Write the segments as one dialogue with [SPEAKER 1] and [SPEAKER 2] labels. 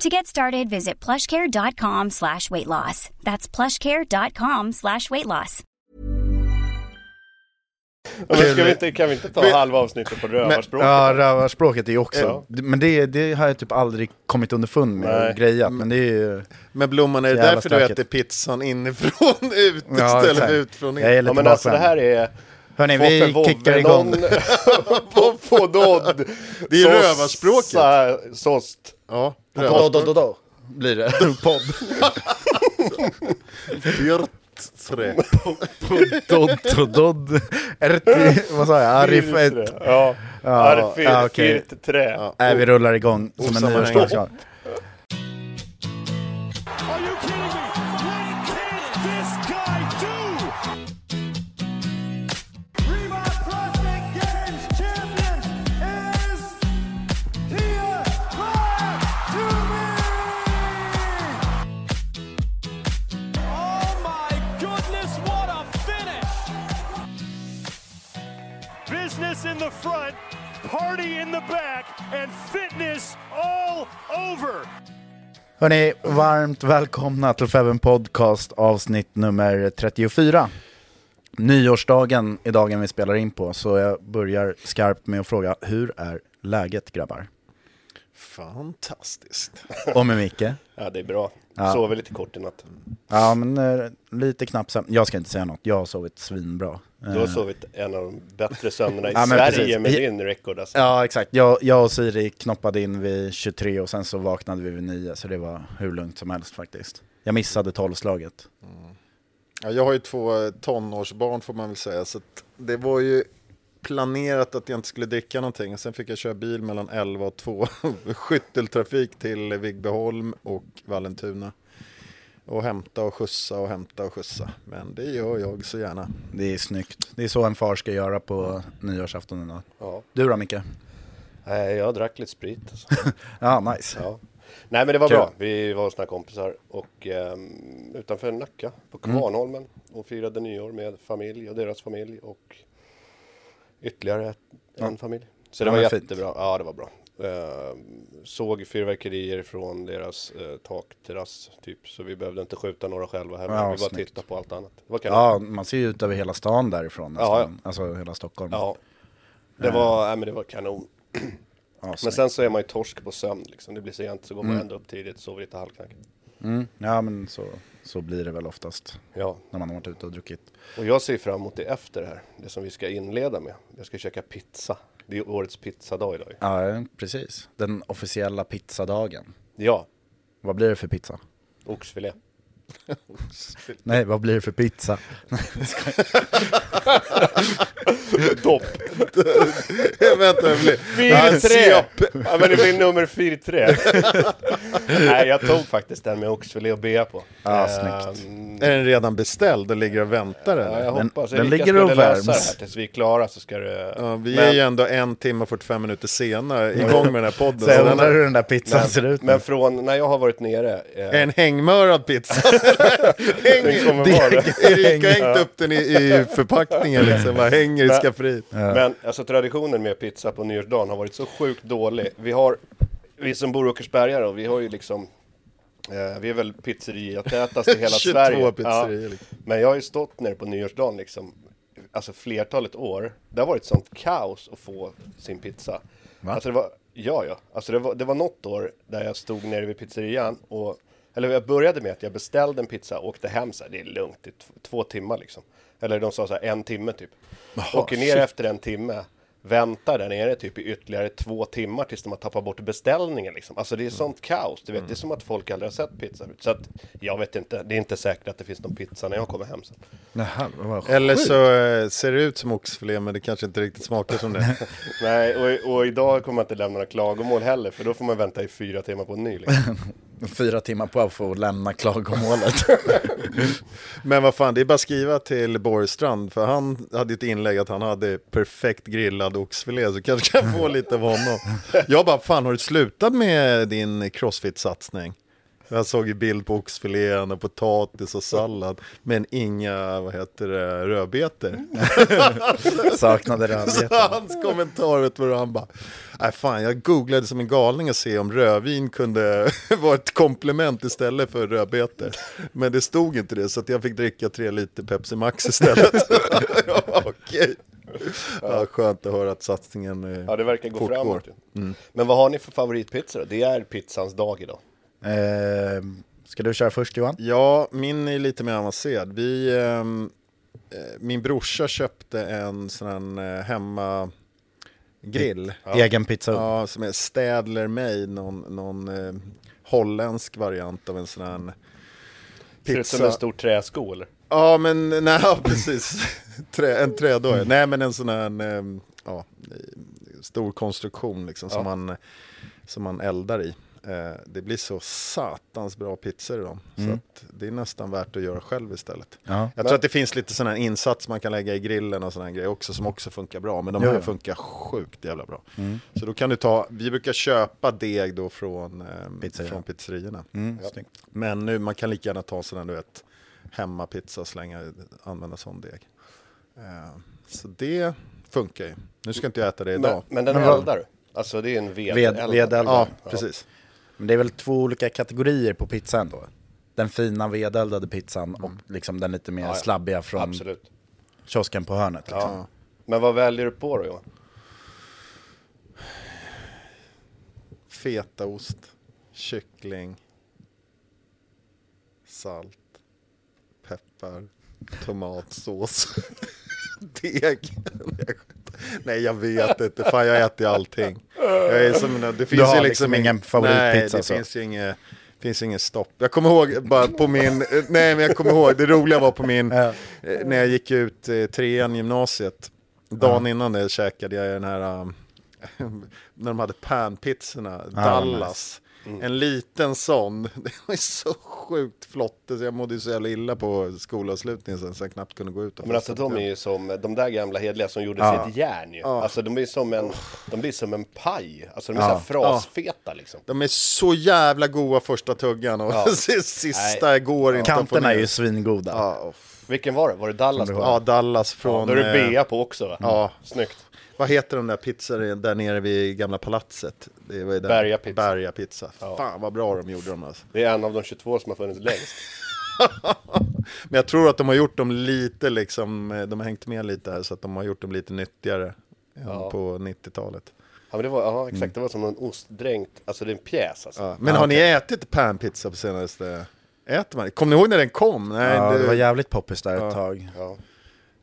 [SPEAKER 1] To get started, visit plushcare.com slash weight loss. That's plushcare.com slash weight loss.
[SPEAKER 2] Men ska vi inte, kan vi inte ta
[SPEAKER 3] Men-
[SPEAKER 2] halva avsnittet på rövarspråket?
[SPEAKER 3] Ja, rövarspråket är ju också,
[SPEAKER 2] Ja.
[SPEAKER 3] men det, det har jag typ aldrig kommit underfund med
[SPEAKER 2] Nej.
[SPEAKER 3] och grejat, men det är ju...
[SPEAKER 4] Men Blomman, är det därför du
[SPEAKER 3] stökigt.
[SPEAKER 4] äter pizzan inifrån ut
[SPEAKER 3] Ja,
[SPEAKER 4] istället för utifrån in?
[SPEAKER 3] Jag är lite
[SPEAKER 2] Ja men alltså det här är...
[SPEAKER 3] Hörni, vi kickar igång.
[SPEAKER 2] Vovvedod.
[SPEAKER 4] Det är rövarspråket.
[SPEAKER 2] sa- Såst.
[SPEAKER 4] Ja,
[SPEAKER 3] Då, då, då, då, då blir det podd.
[SPEAKER 4] Fyrt, tre.
[SPEAKER 3] Dodd, dodd, dodd. Erti, vad sa jag? Arif ett.
[SPEAKER 2] Ja.
[SPEAKER 3] Ja,
[SPEAKER 2] Arif
[SPEAKER 3] ja, okej.
[SPEAKER 2] Firt trä.
[SPEAKER 4] Ja.
[SPEAKER 3] Nej, vi rullar igång som en
[SPEAKER 4] Osammanhängande.
[SPEAKER 5] The front, party in the back, and fitness all over.
[SPEAKER 3] Hörni, varmt välkomna till Feven Podcast avsnitt nummer 34. Nyårsdagen är dagen vi spelar in på, så jag börjar skarpt med att fråga, hur är läget grabbar?
[SPEAKER 4] Fantastiskt.
[SPEAKER 3] Och med Micke?
[SPEAKER 2] Ja det är bra.
[SPEAKER 3] Ja.
[SPEAKER 2] Sover lite kort i natt.
[SPEAKER 3] Ja, men eh, lite knappt sömn. Jag ska inte säga något, jag har sovit svinbra.
[SPEAKER 2] Du har sovit en av de bättre sömnerna i
[SPEAKER 3] Ja,
[SPEAKER 2] Sverige
[SPEAKER 3] precis.
[SPEAKER 2] med
[SPEAKER 3] I-
[SPEAKER 2] din rekord alltså.
[SPEAKER 3] Ja, exakt. Jag, jag och Siri knoppade in vid 23 och sen så vaknade vi vid 9, så det var hur lugnt som helst faktiskt. Jag missade tolvslaget.
[SPEAKER 4] Ja, jag har ju två eh, tonårsbarn får man väl säga, så det var ju planerat att jag inte skulle dricka någonting. Sen fick jag köra bil mellan 11 och 2, skytteltrafik till Vigbyholm och Vallentuna. Och hämta och skjutsa och hämta och skjutsa. Men det gör jag så gärna.
[SPEAKER 3] Det är snyggt. Det är så en far ska göra på nyårsafton idag.
[SPEAKER 2] Ja.
[SPEAKER 3] Du då Micke?
[SPEAKER 2] Jag drack lite sprit. Alltså.
[SPEAKER 3] Ja, nice.
[SPEAKER 2] Ja. Nej men det var
[SPEAKER 3] Kul.
[SPEAKER 2] bra. Vi var hos några kompisar och ehm, utanför Nacka på
[SPEAKER 3] Mm.
[SPEAKER 2] Kvarnholmen och firade nyår med familj och deras familj och ytterligare en familj. Så det
[SPEAKER 3] Ja,
[SPEAKER 2] var
[SPEAKER 3] fint.
[SPEAKER 2] jättebra. Ja, det var bra. Ehm, såg fyrverkerier från deras eh, takterrass typ, så vi behövde inte skjuta några själva heller.
[SPEAKER 3] Ja,
[SPEAKER 2] vi bara
[SPEAKER 3] snyggt.
[SPEAKER 2] tittade på allt annat.
[SPEAKER 3] Ja, man ser ju ut över hela stan därifrån nästan.
[SPEAKER 2] Ja, ja.
[SPEAKER 3] Alltså hela Stockholm.
[SPEAKER 2] Ja. Det var, nej, men det var kanon.
[SPEAKER 3] Ja,
[SPEAKER 2] Men sen så är man ju torsk på sömn liksom. Det blir sent så går man
[SPEAKER 3] Mm.
[SPEAKER 2] ändå upp tidigt, sover lite halvknäckigt.
[SPEAKER 3] mm, ja men så, så blir det väl oftast
[SPEAKER 2] Ja,
[SPEAKER 3] när man har varit ute och druckit.
[SPEAKER 2] och jag ser fram emot det efter det här. Det som vi ska inleda med. Jag ska käka pizza. Det är årets pizzadag idag.
[SPEAKER 3] Ja, precis. Den officiella pizzadagen.
[SPEAKER 2] Ja,
[SPEAKER 3] Vad blir det för pizza?
[SPEAKER 2] oxfilé.
[SPEAKER 3] Nej, vad blir det för pizza?
[SPEAKER 2] Dopp.
[SPEAKER 4] Vänta, jag blir...
[SPEAKER 2] 4-3! Ja men det blir nummer 4-3. Nej jag tog faktiskt den med oxfilé och bea på.
[SPEAKER 3] Ja,
[SPEAKER 2] snyggt.
[SPEAKER 4] Är den redan beställd och ligger och väntar
[SPEAKER 2] Ja,
[SPEAKER 4] eller?
[SPEAKER 2] jag
[SPEAKER 3] Den-
[SPEAKER 2] hoppas.
[SPEAKER 3] den
[SPEAKER 2] Erika
[SPEAKER 3] ligger och värms.
[SPEAKER 2] det här tills vi är klara så ska det...
[SPEAKER 4] Ja, vi
[SPEAKER 2] Men-
[SPEAKER 4] är ju ändå en timme och 45 minuter senare igång med den här podden. Den
[SPEAKER 3] undrar
[SPEAKER 4] är
[SPEAKER 3] hur den där pizzan ser ut.
[SPEAKER 2] Men från när jag har varit nere. eh,
[SPEAKER 4] en hängmörad pizza.
[SPEAKER 2] Det.
[SPEAKER 4] Erika har hängt upp den i, i förpackningen liksom, bara hänger i skafferiet.
[SPEAKER 2] Men alltså traditionen med pizza på nyårsdagen har varit så sjukt dålig. Vi har, vi som bor i Åkersberga då, vi har ju liksom eh, vi är väl pizzeriatätast i hela
[SPEAKER 4] 22
[SPEAKER 2] Sverige.
[SPEAKER 4] pizzerior, liksom.
[SPEAKER 2] Men jag har ju stått nere på nyårsdagen liksom, alltså flertalet år. Det har varit sånt kaos att få sin pizza. Alltså det var, ja ja, alltså det var, det var något år där jag stod nere vid pizzerian och eller jag började med att jag beställde en pizza och åkte hem så här, det är lugnt, i t- två timmar liksom. Eller de sa så här, en timme typ. Åker ner efter en timme, väntar där nere typ i ytterligare två timmar tills de har tappat bort beställningen liksom. Alltså det är sånt kaos, du vet, det är som att folk aldrig har sett pizza förut. Så att, jag vet inte, det är inte säkert att det finns någon pizza när jag kommer hem sen.
[SPEAKER 3] Jaha, vad
[SPEAKER 4] Eller så eh, ser det ut som oxfilé men det kanske inte riktigt smakar som det.
[SPEAKER 2] Nej, och, och idag kommer jag inte lämna några klagomål heller, för då får man vänta i fyra timmar på en ny liksom.
[SPEAKER 3] Fyra timmar på att få lämna klagomålet.
[SPEAKER 4] Men vad fan, det är bara att skriva till Borgstrand för han hade ett inlägg att han hade perfekt grillad oxfilé så kanske kan få lite av honom. Jag bara, fan har du slutat med din crossfit-satsning? Jag såg ju bild på oxfilén och potatis och sallad men inga, vad heter det, rödbetor.
[SPEAKER 3] Saknade
[SPEAKER 4] Så
[SPEAKER 3] rödbetan.
[SPEAKER 4] hans kommentar, vet du vad han bara, nej fan jag googlade som en galning och se om rödvin kunde vara ett komplement istället för rödbetor. Men det stod inte det så att jag fick dricka tre liter Pepsi Max istället. Okej. Ja, skönt att höra att satsningen eh,
[SPEAKER 2] Ja, det verkar gå
[SPEAKER 4] fortgår.
[SPEAKER 2] framåt. ju. Men vad har ni för favoritpizza då? Det är pizzans dag idag.
[SPEAKER 3] Eh, ska du köra först Johan?
[SPEAKER 4] Ja, min är lite mer avancerad. Vi, ehm, eh, min brorsa köpte en sån här eh, hemma grill.
[SPEAKER 3] Egen pizza.
[SPEAKER 4] Ja, som är Städler Made, någon, någon eh, holländsk variant av en sån här
[SPEAKER 2] Ser ut som en stor träsko eller?
[SPEAKER 4] Ja, men nej, ja, precis. Trä, en trädåre. Nej, men en sån här eh, ja, stor konstruktion liksom, som, man, som man eldar i. Eh, det blir så satans bra pizzor i dem. Så att det är nästan värt att göra själv istället.
[SPEAKER 3] Ja.
[SPEAKER 4] Jag tror att det finns lite sån här insats man kan lägga i grillen och såna här grejer också som också funkar bra. Men de
[SPEAKER 3] Ja,
[SPEAKER 4] här
[SPEAKER 3] ja.
[SPEAKER 4] funkar sjukt jävla bra. Så då kan du ta, vi brukar köpa deg då från, eh,
[SPEAKER 3] Pizzeria.
[SPEAKER 4] från pizzerierna.
[SPEAKER 3] Mm.
[SPEAKER 4] Men nu, man kan lika gärna ta sån här, du vet, hemmapizza och slänga, använda sån deg. Eh, så det funkar ju. Nu ska inte jag äta det idag.
[SPEAKER 2] men den
[SPEAKER 3] Men vad-
[SPEAKER 2] eldar du? Alltså det är en
[SPEAKER 3] Ved,
[SPEAKER 2] vedeldad.
[SPEAKER 4] Ja, precis.
[SPEAKER 3] Men det är väl två olika kategorier på pizzan då? Den fina vedeldade pizzan och liksom den lite mer
[SPEAKER 2] Ja, ja.
[SPEAKER 3] slabbiga från
[SPEAKER 2] Absolut.
[SPEAKER 3] kiosken på hörnet. Liksom.
[SPEAKER 2] Ja. Men vad väljer du på då Johan?
[SPEAKER 4] Fetaost, kyckling, salt, peppar, tomatsås, deg. Nej, jag vet inte. Fan, jag äter allting. Jag är som, det finns
[SPEAKER 3] har
[SPEAKER 4] ju
[SPEAKER 3] liksom
[SPEAKER 4] ing-
[SPEAKER 3] ingen favoritpizza,
[SPEAKER 4] Nej, det
[SPEAKER 3] så.
[SPEAKER 4] finns ju inget, finns inget stopp. Jag kommer ihåg bara på min, nej men jag kommer ihåg, det roliga var på min, eh, när jag gick ut eh, trean gymnasiet. Dagen innan det käkade jag den här, um, när de hade panpizzorna, Dallas. En liten sån, det var ju så sjukt flott, jag mådde ju så jävla illa på skolavslutningen sen så jag knappt kunde gå ut och
[SPEAKER 2] Men alltså
[SPEAKER 4] på
[SPEAKER 2] de är ju som, de där gamla hedliga som gjordes
[SPEAKER 4] Ja.
[SPEAKER 2] i ett järn ju.
[SPEAKER 4] Ja.
[SPEAKER 2] Alltså de blir som en, de blir som en paj. Alltså de är
[SPEAKER 3] Ja.
[SPEAKER 2] så här frasfeta liksom.
[SPEAKER 4] De är så jävla goda första tuggan och
[SPEAKER 2] Ja.
[SPEAKER 4] sista går inte att få
[SPEAKER 3] Kanterna är ju svingoda.
[SPEAKER 4] Ja,
[SPEAKER 2] Vilken var det? Var det Dallas då?
[SPEAKER 4] ja, Dallas
[SPEAKER 2] Ja,
[SPEAKER 4] från...
[SPEAKER 2] då är det
[SPEAKER 4] eh,
[SPEAKER 2] bea på också va?
[SPEAKER 4] Ja.
[SPEAKER 2] Snyggt.
[SPEAKER 4] Vad heter de där pizzorna där nere vid gamla palatset? Det var där.
[SPEAKER 2] Berga pizza.
[SPEAKER 4] Berga pizza. Fan vad bra de gjorde dem alltså.
[SPEAKER 2] Det är en av de 22 som har funnits längst.
[SPEAKER 4] Men jag tror att de har gjort dem lite liksom, eh, de har hängt med lite här så att de har gjort dem lite nyttigare än
[SPEAKER 2] Ja.
[SPEAKER 4] på 90-talet.
[SPEAKER 2] Ja men det var, ja exakt, det var som en ostdränkt, alltså det är en pjäs alltså.
[SPEAKER 4] Ja. Men har ni ätit panpizza på senaste? Äter man? Kommer ni ihåg när den kom? Nej,
[SPEAKER 3] Ja,
[SPEAKER 4] det,
[SPEAKER 3] det var jävligt poppis där ett
[SPEAKER 4] Ja.
[SPEAKER 3] tag.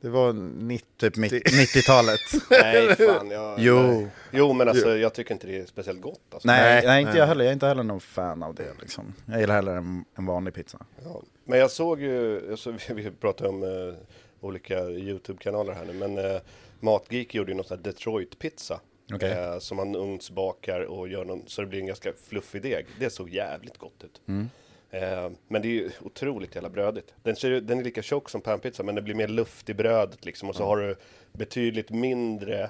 [SPEAKER 4] Det var 90...
[SPEAKER 3] Typ mitt- 90-talet.
[SPEAKER 2] Nej fan, jag,
[SPEAKER 3] Jo.
[SPEAKER 2] nej. Jo men alltså jag tycker inte det är speciellt gott alltså.
[SPEAKER 3] nej,
[SPEAKER 4] Nej,
[SPEAKER 3] nej, inte jag heller. Jag är inte heller någon fan av det liksom. Jag gillar hellre en, en vanlig pizza.
[SPEAKER 2] Ja. Men jag såg ju, alltså, vi, vi pratar om eh, olika YouTube-kanaler här nu, men eh, Matgeek gjorde ju någon sån här Detroit-pizza.
[SPEAKER 3] Okej.
[SPEAKER 2] Eh, som man ugnsbakar och gör någon, så det blir en ganska fluffig deg. Det såg jävligt gott ut. Eh, men det är ju otroligt jävla brödigt. Den, ser, den är lika tjock som panpizza, men det blir mer luft i brödet liksom. Och så har du betydligt mindre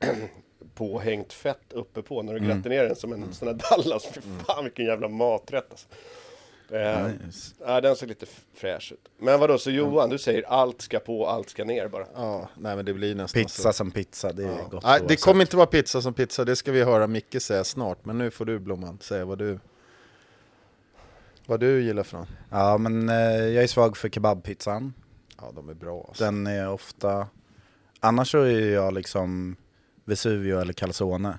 [SPEAKER 2] påhängt fett uppe på när du gratinerar den som en sån här Dallas. Fy fan vilken jävla maträtt alltså. Eh,
[SPEAKER 3] Nice.
[SPEAKER 2] ja, den ser lite fräsch ut. Men vadå, så Johan, du säger allt ska på, allt ska ner bara?
[SPEAKER 4] Ja, nej men det blir nästan
[SPEAKER 3] Pizza
[SPEAKER 4] så.
[SPEAKER 3] som pizza, det är gott
[SPEAKER 4] Nej, det kommer inte vara pizza som pizza, det ska vi höra Micke säga snart. Men nu får du Blomman säga vad du, vad du gillar för någon.
[SPEAKER 3] Ja men eh, jag är svag för kebabpizzan.
[SPEAKER 4] Ja, de är bra alltså.
[SPEAKER 3] Den är ofta... Annars så är jag liksom Vesuvio eller calzone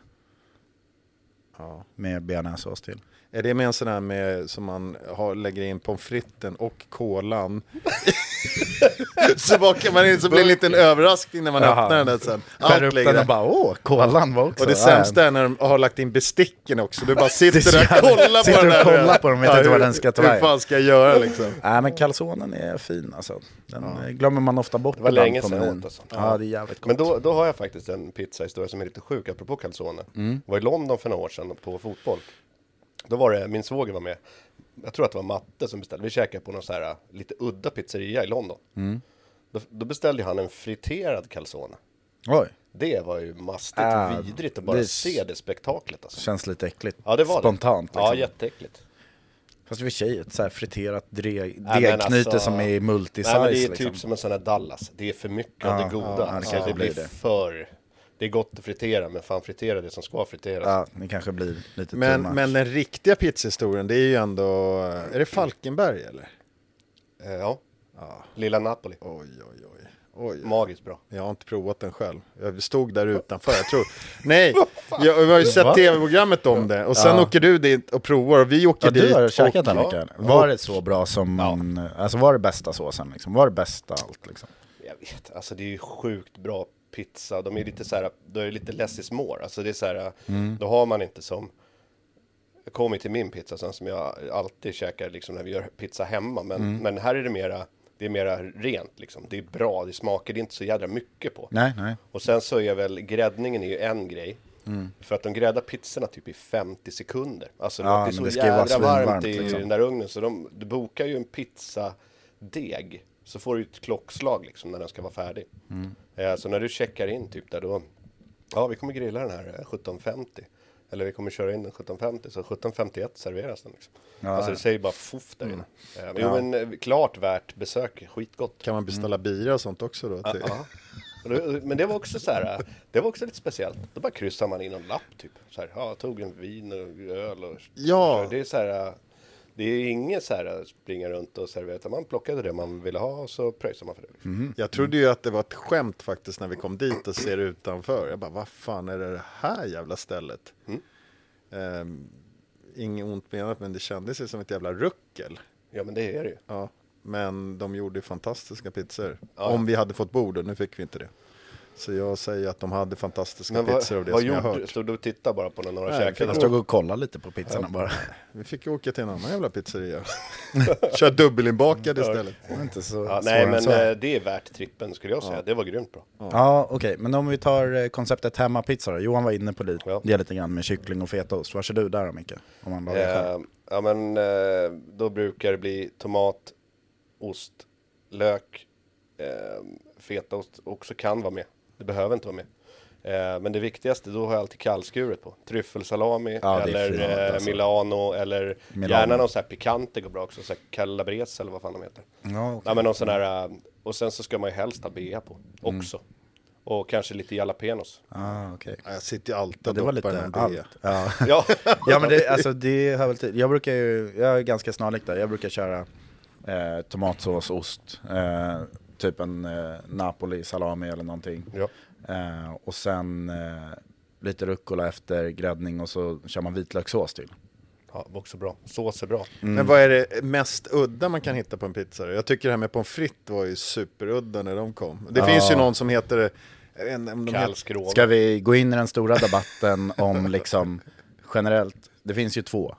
[SPEAKER 4] Ja.
[SPEAKER 3] med bearnaisesås till.
[SPEAKER 4] Är det med en sån här med, som man har, lägger in pommes fritesen och kolan? så bakar man in så blir det en liten överraskning när man
[SPEAKER 3] Jaha.
[SPEAKER 4] öppnar den där sen.
[SPEAKER 3] Skär
[SPEAKER 4] Allt
[SPEAKER 3] upp den och bara åh, kolan var också
[SPEAKER 4] Och det
[SPEAKER 3] här."
[SPEAKER 4] sämsta är när de har lagt in besticken också. Du bara sitter där och kollar på
[SPEAKER 3] sitter
[SPEAKER 4] den
[SPEAKER 3] och
[SPEAKER 4] där.
[SPEAKER 3] kollar på dem, vet inte vad den ska ta
[SPEAKER 4] Hur
[SPEAKER 3] vägen.
[SPEAKER 4] fan ska jag göra liksom?
[SPEAKER 3] Nej men calzonen är fin alltså. Den eh, glömmer man ofta bort
[SPEAKER 2] Det var länge
[SPEAKER 3] på
[SPEAKER 2] sedan jag åt, alltså.
[SPEAKER 3] Ja det är jävligt gott.
[SPEAKER 2] Men då, då har jag faktiskt en pizzahistoria som är lite sjuk, apropå calzone. var i London för några år sedan på fotboll. Då var det, min svåger var med. Jag tror att det var Matte som beställde. Vi käkade på någon så här äh, lite udda pizzeria i London. Då, då beställde han en friterad calzone.
[SPEAKER 3] Oj,
[SPEAKER 2] Det var ju mastigt
[SPEAKER 3] Ah,
[SPEAKER 2] vidrigt att bara
[SPEAKER 3] det-
[SPEAKER 2] se det spektaklet alltså.
[SPEAKER 3] känns lite äckligt.
[SPEAKER 2] Ja det var
[SPEAKER 3] Spontant
[SPEAKER 2] det.
[SPEAKER 3] liksom.
[SPEAKER 2] Ja jätteäckligt.
[SPEAKER 3] Fast i och för sig ett så här friterat degknyte
[SPEAKER 2] alltså-
[SPEAKER 3] som är multisize
[SPEAKER 2] Nej men det är
[SPEAKER 3] liksom.
[SPEAKER 2] typ som en sån här Dallas. Det är för mycket av det goda.
[SPEAKER 3] det
[SPEAKER 2] alltså, det
[SPEAKER 3] blir det.
[SPEAKER 2] för... Det är gott att fritera, men fan fritera det som ska friteras.
[SPEAKER 3] Ja, det kanske blir lite
[SPEAKER 4] Men,
[SPEAKER 3] too much.
[SPEAKER 4] men den riktiga pizzahistorien, det är ju ändå... Är det Falkenberg eller?
[SPEAKER 2] Eh, ja. Lilla Napoli.
[SPEAKER 4] Oj, oj, oj. oj.
[SPEAKER 2] Magiskt bra.
[SPEAKER 4] Jag har inte provat den själv. Jag stod där utanför, jag tror. Nej, jag, jag har ju sett tv-programmet om det. Och sen
[SPEAKER 3] Ja.
[SPEAKER 4] åker du dit och provar och vi åker
[SPEAKER 3] Ja,
[SPEAKER 4] dit.
[SPEAKER 3] du har käkat den
[SPEAKER 2] ja.
[SPEAKER 3] Mikael. Var det så bra som man, alltså var det bästa såsen liksom? Var det bästa allt liksom?
[SPEAKER 2] Jag vet, alltså det är ju sjukt bra pizza. De är lite så här, då är det lite less is more. Alltså det är så här,
[SPEAKER 3] Mm.
[SPEAKER 2] då har man inte som... Jag kommer till min pizza sen som jag alltid käkar liksom när vi gör pizza hemma. Men,
[SPEAKER 3] Mm.
[SPEAKER 2] men här är det mera, det är mera rent liksom. Det är bra, det smakar det är inte så jädra mycket på.
[SPEAKER 3] Nej, nej.
[SPEAKER 2] Och sen så är väl gräddningen är ju en grej.
[SPEAKER 3] Mm.
[SPEAKER 2] För att de gräddar pizzorna typ i 50 sekunder. Alltså
[SPEAKER 3] Ja,
[SPEAKER 2] det är så
[SPEAKER 3] det
[SPEAKER 2] jädra varmt
[SPEAKER 3] svinvarmt,
[SPEAKER 2] i
[SPEAKER 3] liksom.
[SPEAKER 2] den där ugnen. Så de, du bokar ju en pizzadeg. Så får du ett klockslag liksom när den ska vara färdig.
[SPEAKER 3] Mm.
[SPEAKER 2] Eh, så när du checkar in typ där då. Ja vi kommer grilla den här eh, 17.50. Eller vi kommer köra in den 17.50. Så 17.51 serveras den liksom. alltså det säger bara foff där inne. Eh, men, jo, men eh, klart värt besök. Skitgott.
[SPEAKER 4] Kan man beställa bira och sånt också då? Till...
[SPEAKER 2] Ja. Men det var också så här, det var också lite speciellt. Då bara kryssar man in någon lapp typ. Så här, ja, jag tog en vin och öl och...
[SPEAKER 4] Ja.
[SPEAKER 2] Det är så här, det är inget så här springa runt och servera, utan man plockade det man ville ha och så pröjsar man för det. Liksom.
[SPEAKER 4] Jag trodde ju att det var ett skämt faktiskt när vi kom dit och ser utanför. Jag bara, vad fan är det här jävla stället?
[SPEAKER 2] Mm.
[SPEAKER 4] Ehm, inget ont menat, men det kändes ju som ett jävla ruckel.
[SPEAKER 2] Ja, men det är det ju.
[SPEAKER 4] Ja, men de gjorde fantastiska pizzor.
[SPEAKER 2] Ja.
[SPEAKER 4] Om vi hade fått bord, och nu fick vi inte det. Så jag säger att de hade fantastiska
[SPEAKER 2] Men vad,
[SPEAKER 4] pizzor av det
[SPEAKER 2] vad
[SPEAKER 4] som jag har hört.
[SPEAKER 2] Stod du och tittade bara på när några
[SPEAKER 4] Nej,
[SPEAKER 2] käkade?
[SPEAKER 3] Jag stod och kollade lite på pizzorna bara.
[SPEAKER 4] Vi fick åka till en annan jävla pizzeria. Kör dubbelinbakad istället.
[SPEAKER 3] Det var inte så
[SPEAKER 2] Ja, nej, men
[SPEAKER 3] så.
[SPEAKER 2] eh, det är värt trippen skulle jag säga. Det var grymt bra.
[SPEAKER 3] Ja, okej. Men om vi tar eh, konceptet hemmapizza då. Johan var inne på det,
[SPEAKER 2] Ja.
[SPEAKER 3] det lite grann med kyckling och fetaost. Vad kör du där då Micke? Om man lagar själv.
[SPEAKER 2] Eh, ja men då brukar det bli tomat, ost, lök, eh, fetaost också kan vara med. Det behöver inte vara med. Eh, men det viktigaste, då har jag alltid kallskuret på. Tryffelsalami
[SPEAKER 3] Ja,
[SPEAKER 2] eller
[SPEAKER 3] fint,
[SPEAKER 2] eh,
[SPEAKER 3] alltså.
[SPEAKER 2] Milano eller
[SPEAKER 3] Milano.
[SPEAKER 2] gärna någon sån här pikante går bra också. Så här calabrese eller vad fan de heter.
[SPEAKER 3] Ja, okej.
[SPEAKER 2] Ja men någon sån här, eh, och sen så ska man ju helst ha bea på också. Och kanske lite jalapenos.
[SPEAKER 3] Ah, okej.
[SPEAKER 4] Jag sitter ju alltid och
[SPEAKER 3] Det var
[SPEAKER 4] doppar
[SPEAKER 3] lite
[SPEAKER 4] en
[SPEAKER 3] allt.
[SPEAKER 4] bea.
[SPEAKER 3] Ja.
[SPEAKER 2] Ja,
[SPEAKER 3] ja men det, alltså, det hör väl till. Jag brukar ju, jag är ganska snarlik där. Jag brukar köra eh, tomatsås, ost, eh, typ en eh, Napoli salami eller någonting.
[SPEAKER 2] ja.
[SPEAKER 3] Eh, och sen eh, lite rucola efter gräddning och så kör man vitlökssås till.
[SPEAKER 2] ja också bra. Sås är bra.
[SPEAKER 4] Men vad är det mest udda man kan hitta på en pizza? Jag tycker det här med pommes frites var ju superudda när de kom. Det
[SPEAKER 3] Ja.
[SPEAKER 4] finns ju någon som heter... om de heter-.
[SPEAKER 3] Ska vi gå in i den stora debatten om liksom generellt, det finns ju två.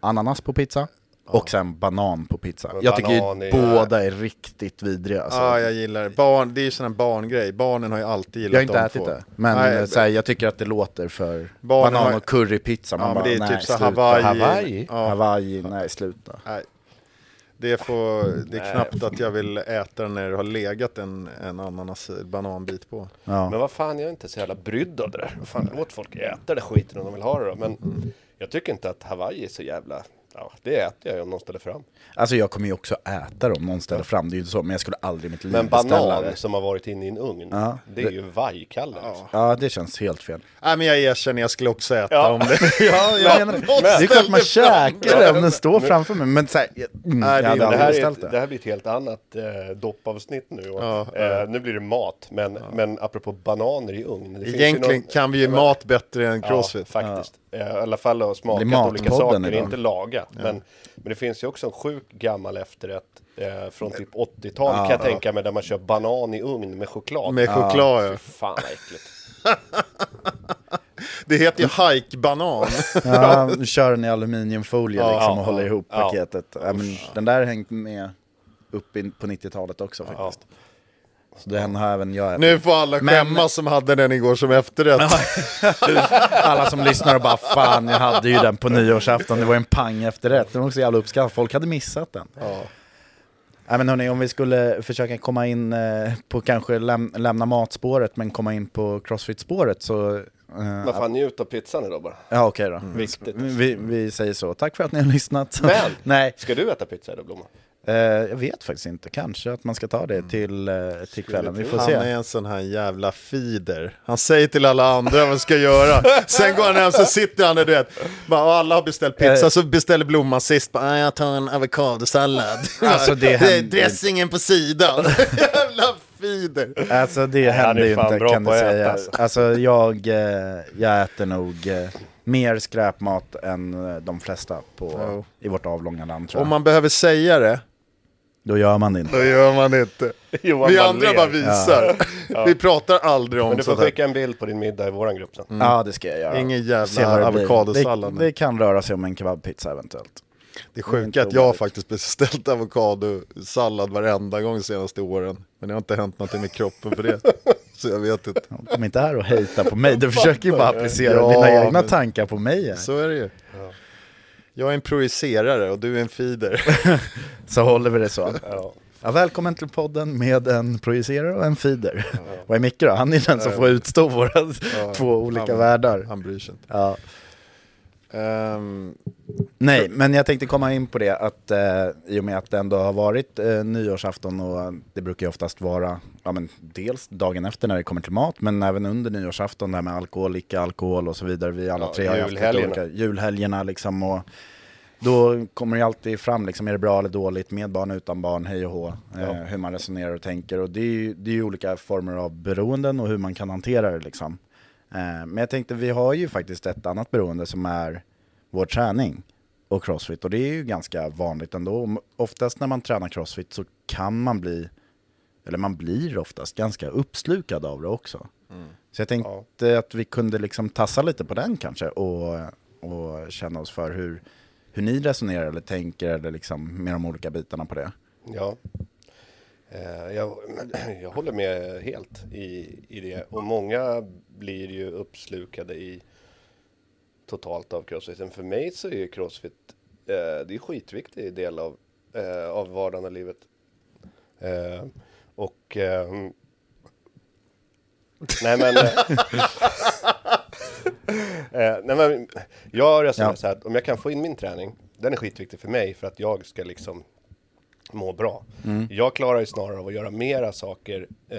[SPEAKER 3] Ananas på pizza och sen banan på pizza.
[SPEAKER 2] Men
[SPEAKER 3] Jag tycker
[SPEAKER 2] är-
[SPEAKER 3] båda är riktigt vidriga. Alltså.
[SPEAKER 4] Ja, jag gillar det. Barn, det är ju sån här barngrej. Barnen har ju alltid gillat
[SPEAKER 3] Jag har inte
[SPEAKER 4] de
[SPEAKER 3] ätit
[SPEAKER 4] två.
[SPEAKER 3] det, men
[SPEAKER 4] Nej,
[SPEAKER 3] Nej, så här, jag tycker att det låter för
[SPEAKER 4] Barnen
[SPEAKER 3] banan
[SPEAKER 4] har-
[SPEAKER 3] och currypizza. Man
[SPEAKER 4] Ja,
[SPEAKER 3] bara,
[SPEAKER 4] men det är
[SPEAKER 3] nej,
[SPEAKER 4] typ så
[SPEAKER 3] sluta.
[SPEAKER 4] Hawaii.
[SPEAKER 2] Hawaii?
[SPEAKER 4] Ja,
[SPEAKER 3] Hawaii, nej sluta.
[SPEAKER 4] nej. Det, får, det är
[SPEAKER 2] Nej.
[SPEAKER 4] knappt att jag vill äta den när det har legat en, en ananas bananbit på.
[SPEAKER 3] Ja.
[SPEAKER 2] Men vad fan, jag är inte så jävla brydd av det där. Vad fan, låt folk äta det skiten om de vill ha det då. Men jag tycker inte att Hawaii är så jävla... Ja, det äter jag ju om någon ställer fram.
[SPEAKER 3] Alltså jag kommer ju också äta dem, någon ställer fram, det är ju inte så, men jag skulle aldrig i mitt liv
[SPEAKER 2] Men
[SPEAKER 3] beställa
[SPEAKER 2] banan
[SPEAKER 3] det.
[SPEAKER 2] som har varit inne i en ugn,
[SPEAKER 3] Ja,
[SPEAKER 2] det är ju vajkalle. liksom.
[SPEAKER 3] Ja, det känns helt fel.
[SPEAKER 4] Nej men jag erkänner, jag skulle också äta
[SPEAKER 2] Ja.
[SPEAKER 4] om det.
[SPEAKER 3] Ja, jag menar det. Det är klart man käkar det om den står framför mig, men så här, jag, mm,
[SPEAKER 4] Nej,
[SPEAKER 3] jag
[SPEAKER 4] det-
[SPEAKER 3] hade
[SPEAKER 2] Det
[SPEAKER 3] aldrig
[SPEAKER 2] här, är
[SPEAKER 3] beställt
[SPEAKER 2] ett,
[SPEAKER 3] det.
[SPEAKER 2] det här blir ett helt annat eh, doppavsnitt nu. Och,
[SPEAKER 4] Ja,
[SPEAKER 2] eh, nu blir det mat, men, men apropå bananer i ugn. Det finns ju
[SPEAKER 4] Egentligen
[SPEAKER 2] någon-
[SPEAKER 4] kan vi ju mat bättre än
[SPEAKER 2] Ja,
[SPEAKER 4] crossfit.
[SPEAKER 2] faktiskt. Eh, I alla fall att smaka
[SPEAKER 3] Det blir
[SPEAKER 2] olika saker,
[SPEAKER 3] idag.
[SPEAKER 2] inte laga. Men, men det finns ju också en sjuk gammal efterrätt eh, från typ 80-tal kan jag tänka mig, där man kör banan i ugn med choklad.
[SPEAKER 4] Med choklad ja.
[SPEAKER 2] Fy fan vad äckligt.
[SPEAKER 4] Det heter ju hike-banan.
[SPEAKER 3] Ja, kör den i aluminiumfolie liksom
[SPEAKER 2] Ja,
[SPEAKER 3] och håller
[SPEAKER 2] ja,
[SPEAKER 3] ihop
[SPEAKER 2] ja.
[SPEAKER 3] paketet. Ja, men den där har hängt med upp in, på 90-talet också faktiskt. Så den har även jag
[SPEAKER 4] nu får alla
[SPEAKER 3] Men-
[SPEAKER 4] skämmas som hade den igår som efterrätt.
[SPEAKER 3] Alla som lyssnar och bara fan, jag hade ju den på nyårsafton, det var en pang efterrätt. Den var också jävla uppskattad, folk hade missat den. Nej men hörni, om vi skulle försöka komma in eh, på kanske läm lämna matspåret men komma in på crossfit-spåret så... eh,
[SPEAKER 2] Men fan njut av pizzan idag bara.
[SPEAKER 3] Ja okej då.
[SPEAKER 2] Viktigt.
[SPEAKER 3] Vi, vi säger så. Tack för att ni har lyssnat.
[SPEAKER 2] Men!
[SPEAKER 3] Nej,
[SPEAKER 2] Ska du äta pizza idag Blomma?
[SPEAKER 3] Eh, jag vet faktiskt inte. Kanske att man ska ta det till, eh, till kvällen. Vi får
[SPEAKER 4] Han är
[SPEAKER 3] se.
[SPEAKER 4] en sån här jävla feeder. Han säger till alla andra vad han ska göra. Sen går han hem så sitter han där du vet. Bara, och alla har beställt pizza så beställer Blomman sist. Bara, "Ah, jag tar en avokadosallad.
[SPEAKER 3] Alltså, det
[SPEAKER 4] det är dressingen på sidan. jävla feeder.
[SPEAKER 3] Alltså det händer
[SPEAKER 2] är
[SPEAKER 3] ju inte kan du säga.
[SPEAKER 2] äta.
[SPEAKER 3] Alltså jag, eh, jag äter nog eh, mer skräpmat än de flesta på,
[SPEAKER 4] Ja.
[SPEAKER 3] i vårt avlånga land tror jag.
[SPEAKER 4] Om man behöver säga det,
[SPEAKER 3] Då gör man det inte.
[SPEAKER 4] då gör man det inte.
[SPEAKER 2] Johan
[SPEAKER 4] Vi andra
[SPEAKER 2] ler.
[SPEAKER 4] bara visar. Vi pratar aldrig om
[SPEAKER 2] Men du får
[SPEAKER 4] sånt
[SPEAKER 2] skicka en bild på din middag i våran grupp sen.
[SPEAKER 3] Ja det ska jag göra.
[SPEAKER 4] Ingen jävla avokadosallad.
[SPEAKER 3] Det, det kan röra sig om en kebabpizza eventuellt.
[SPEAKER 4] Det är sjuka är att jag har faktiskt beställt avokadosallad varenda gång de senaste åren. Men det har inte hänt någonting med kroppen för det. Så jag vet inte.
[SPEAKER 3] Kom inte här och hejta på mig. Du försöker ju bara applicera
[SPEAKER 4] Ja,
[SPEAKER 3] dina egna
[SPEAKER 4] men-
[SPEAKER 3] tankar på mig här. Så,
[SPEAKER 4] Så är det ju. Jag är en projicerare och du är en feeder.
[SPEAKER 3] håller vi det så.
[SPEAKER 2] Ja.
[SPEAKER 3] Ja, välkommen till podden med en projicerare och en feeder. Vad är Micke då? Han är den som får utstå våra två olika
[SPEAKER 4] han-
[SPEAKER 3] världar.
[SPEAKER 4] Han bryr sig inte.
[SPEAKER 3] Ja.
[SPEAKER 4] Ehm,
[SPEAKER 3] Nej, men jag tänkte komma in på det att eh, i och med att det ändå har varit eh, nyårsafton och det brukar ju oftast vara ja, men dels dagen efter när det kommer till mat men även under nyårsafton där med alkohol, icke alkohol och så vidare. Vi alla
[SPEAKER 2] Ja,
[SPEAKER 3] tre har ju haft lite olika julhelgerna liksom och då kommer det alltid fram liksom, är det bra eller dåligt med barn, utan barn, hej och hå, eh, hur man resonerar och tänker och det är ju det är olika former av beroenden och hur man kan hantera det liksom. Eh, men jag tänkte vi har ju faktiskt ett annat beroende som är vår träning och crossfit och det är ju ganska vanligt ändå. Oftast när man tränar crossfit så kan man bli, eller man blir oftast ganska uppslukad av det också. Så jag tänkte att vi kunde liksom tassa lite på den kanske och, och känna oss för hur, hur ni resonerar eller tänker eller liksom med de olika bitarna på det.
[SPEAKER 2] Ja. Eh, Jag, jag håller med helt i, i det. Och många blir ju uppslukade i totalt av crossfiten. För mig så är ju crossfit eh, det är skitviktig del av, eh, av vardagen och livet. Eh, och ehm, Nej men, eh, eh, nej, men jag resonerar
[SPEAKER 3] Ja.
[SPEAKER 2] så här att om jag kan få in min träning, den är skitviktig för mig för att jag ska liksom må bra. Jag klarar ju snarare av att göra mera saker eh,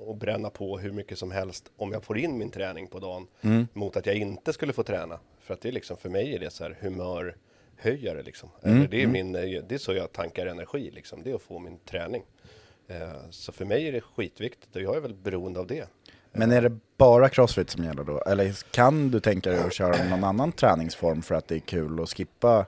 [SPEAKER 2] och bränna på hur mycket som helst om jag får in min träning på dagen mot att jag inte skulle få träna. För att det är liksom, för mig är det så här humörhöjare liksom. Eller det, är min, eh, det är så jag tankar energi liksom, det är att få min träning. Eh, så för mig är det skitviktigt och jag är väl beroende av det.
[SPEAKER 3] Men är det bara crossfit som gäller då? Eller kan du tänka dig att köra någon annan träningsform för att det är kul att skippa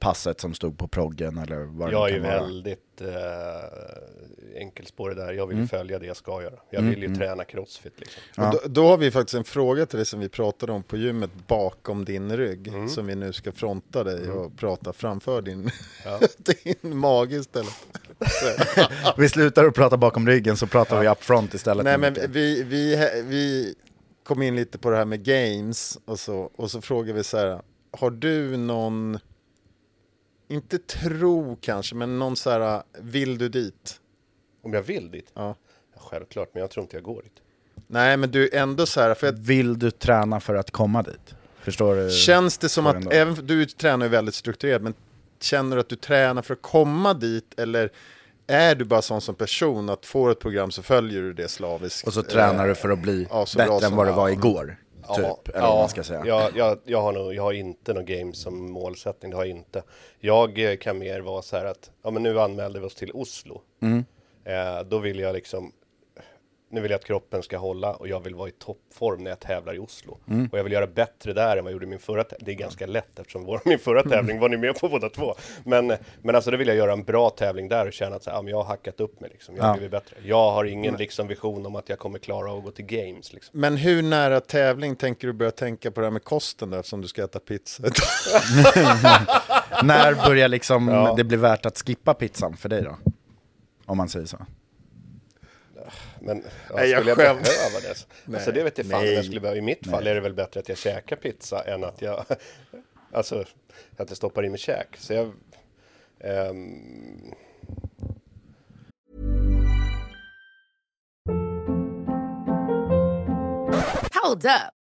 [SPEAKER 3] passet som stod på proggen eller vad det
[SPEAKER 2] Jag är ju
[SPEAKER 3] kan vara?
[SPEAKER 2] väldigt eh, enkelspårig där. Jag vill följa det jag ska göra. Jag vill ju träna crossfit liksom.
[SPEAKER 4] och då, då har vi faktiskt en fråga till dig som vi pratade om på gymmet bakom din rygg. Som vi nu ska fronta dig och prata framför din, din mage istället.
[SPEAKER 3] Vi slutar att prata bakom ryggen så pratar vi up front istället.
[SPEAKER 4] Nej men vi, vi, vi kom in lite på det här med games och så, och så frågar vi så här, har du någon, inte tro kanske, men någon så här, vill du dit?
[SPEAKER 2] Om jag vill dit?
[SPEAKER 4] Ja.
[SPEAKER 2] Självklart, men jag tror inte jag går dit.
[SPEAKER 4] Nej men du är ändå så här, för att,
[SPEAKER 3] Vill du träna för att komma dit? Förstår du?
[SPEAKER 4] Känns det som att, även du tränar ju väldigt strukturerat, men känner du att du tränar för att komma dit eller är du bara sån som person att får ett program så följer du det slaviskt?
[SPEAKER 3] Och så tränar du för att bli
[SPEAKER 4] Ja,
[SPEAKER 3] bättre än
[SPEAKER 4] som-
[SPEAKER 3] vad det var
[SPEAKER 4] ja.
[SPEAKER 3] Typ, eller vad man ska säga.
[SPEAKER 2] Jag, jag, jag, har nog, jag har inte någon game som målsättning, det har jag inte. Jag eh, kan mer vara så här att, ja men nu anmälde vi oss till Oslo.
[SPEAKER 3] Mm.
[SPEAKER 2] Eh, då vill jag liksom, nu vill jag att kroppen ska hålla och jag vill vara i toppform när jag tävlar i Oslo.
[SPEAKER 3] Mm.
[SPEAKER 2] Och jag vill göra bättre där än vad jag gjorde i min förra tävling. Det är ganska lätt eftersom vår, min förra tävling var ni med på båda två. Men, men alltså då vill jag göra en bra tävling där och känna att så här, ja, men jag har hackat upp mig liksom. Jag har
[SPEAKER 3] Ja.
[SPEAKER 2] blivit bättre. Jag har ingen liksom vision om att jag kommer klara att gå till games liksom.
[SPEAKER 4] Men hur nära tävling tänker du börja tänka på det här med kosten då, eftersom du ska äta pizza?
[SPEAKER 3] När börjar liksom
[SPEAKER 2] Ja.
[SPEAKER 3] det bli värt att skippa pizzan för dig då? Om man säger så.
[SPEAKER 4] Nej,
[SPEAKER 2] Men ja,
[SPEAKER 4] jag
[SPEAKER 2] skulle jag,
[SPEAKER 4] skämt.
[SPEAKER 2] behöva det? alltså det vet jag fan
[SPEAKER 4] nej,
[SPEAKER 2] jag skulle behöva. I mitt fall är det väl bättre att jag käkar pizza än att jag Alltså att jag stoppar i mig käk. Så jag ehm,
[SPEAKER 6] Hold up.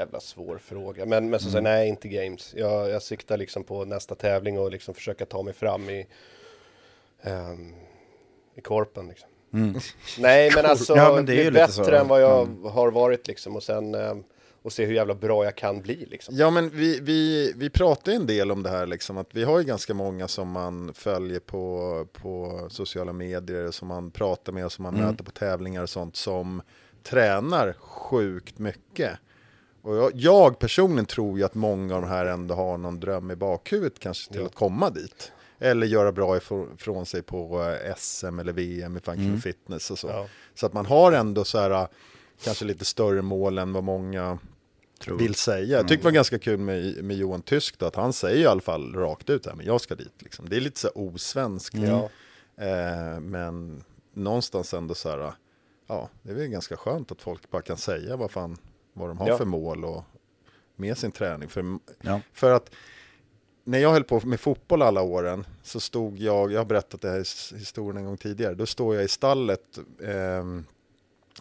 [SPEAKER 2] Jävla svår fråga. Men, men så säger nej, inte games. Jag, jag siktar liksom på nästa tävling och liksom försöka ta mig fram i ehm, i korpen liksom. Nej, men alltså
[SPEAKER 3] Ja, men det är
[SPEAKER 2] bättre
[SPEAKER 3] så.
[SPEAKER 2] än vad jag har varit liksom och sen ehm, och se hur jävla bra jag kan bli liksom.
[SPEAKER 4] Ja, men vi, vi, vi pratar en del om det här, liksom, att vi har ju ganska många som man följer på, på sociala medier, som man pratar med som man möter på tävlingar och sånt, som tränar sjukt mycket. Och jag, jag personligen tror ju att många av de här ändå har någon dröm i bakhuvudet kanske till att komma dit. Eller göra bra ifrån från sig på eh, SM eller VM i functional fitness och så.
[SPEAKER 2] Ja.
[SPEAKER 4] Så att man har ändå så här, kanske lite större mål än vad många vill säga. Jag tyckte det var ganska kul med, med Johan Tysk då, att han säger i alla fall rakt ut här, men jag ska dit. Liksom. Det är lite så osvenskt.
[SPEAKER 2] Ja.
[SPEAKER 4] Eh, men någonstans ändå så här, ja, det är väl ganska skönt att folk bara kan säga vad fan, vad de har
[SPEAKER 2] Ja.
[SPEAKER 4] för mål och med sin träning. För,
[SPEAKER 3] Ja.
[SPEAKER 4] för att när jag höll på med fotboll alla åren så stod jag, jag har berättat det här his- historien en gång tidigare, då står jag i stallet ehm,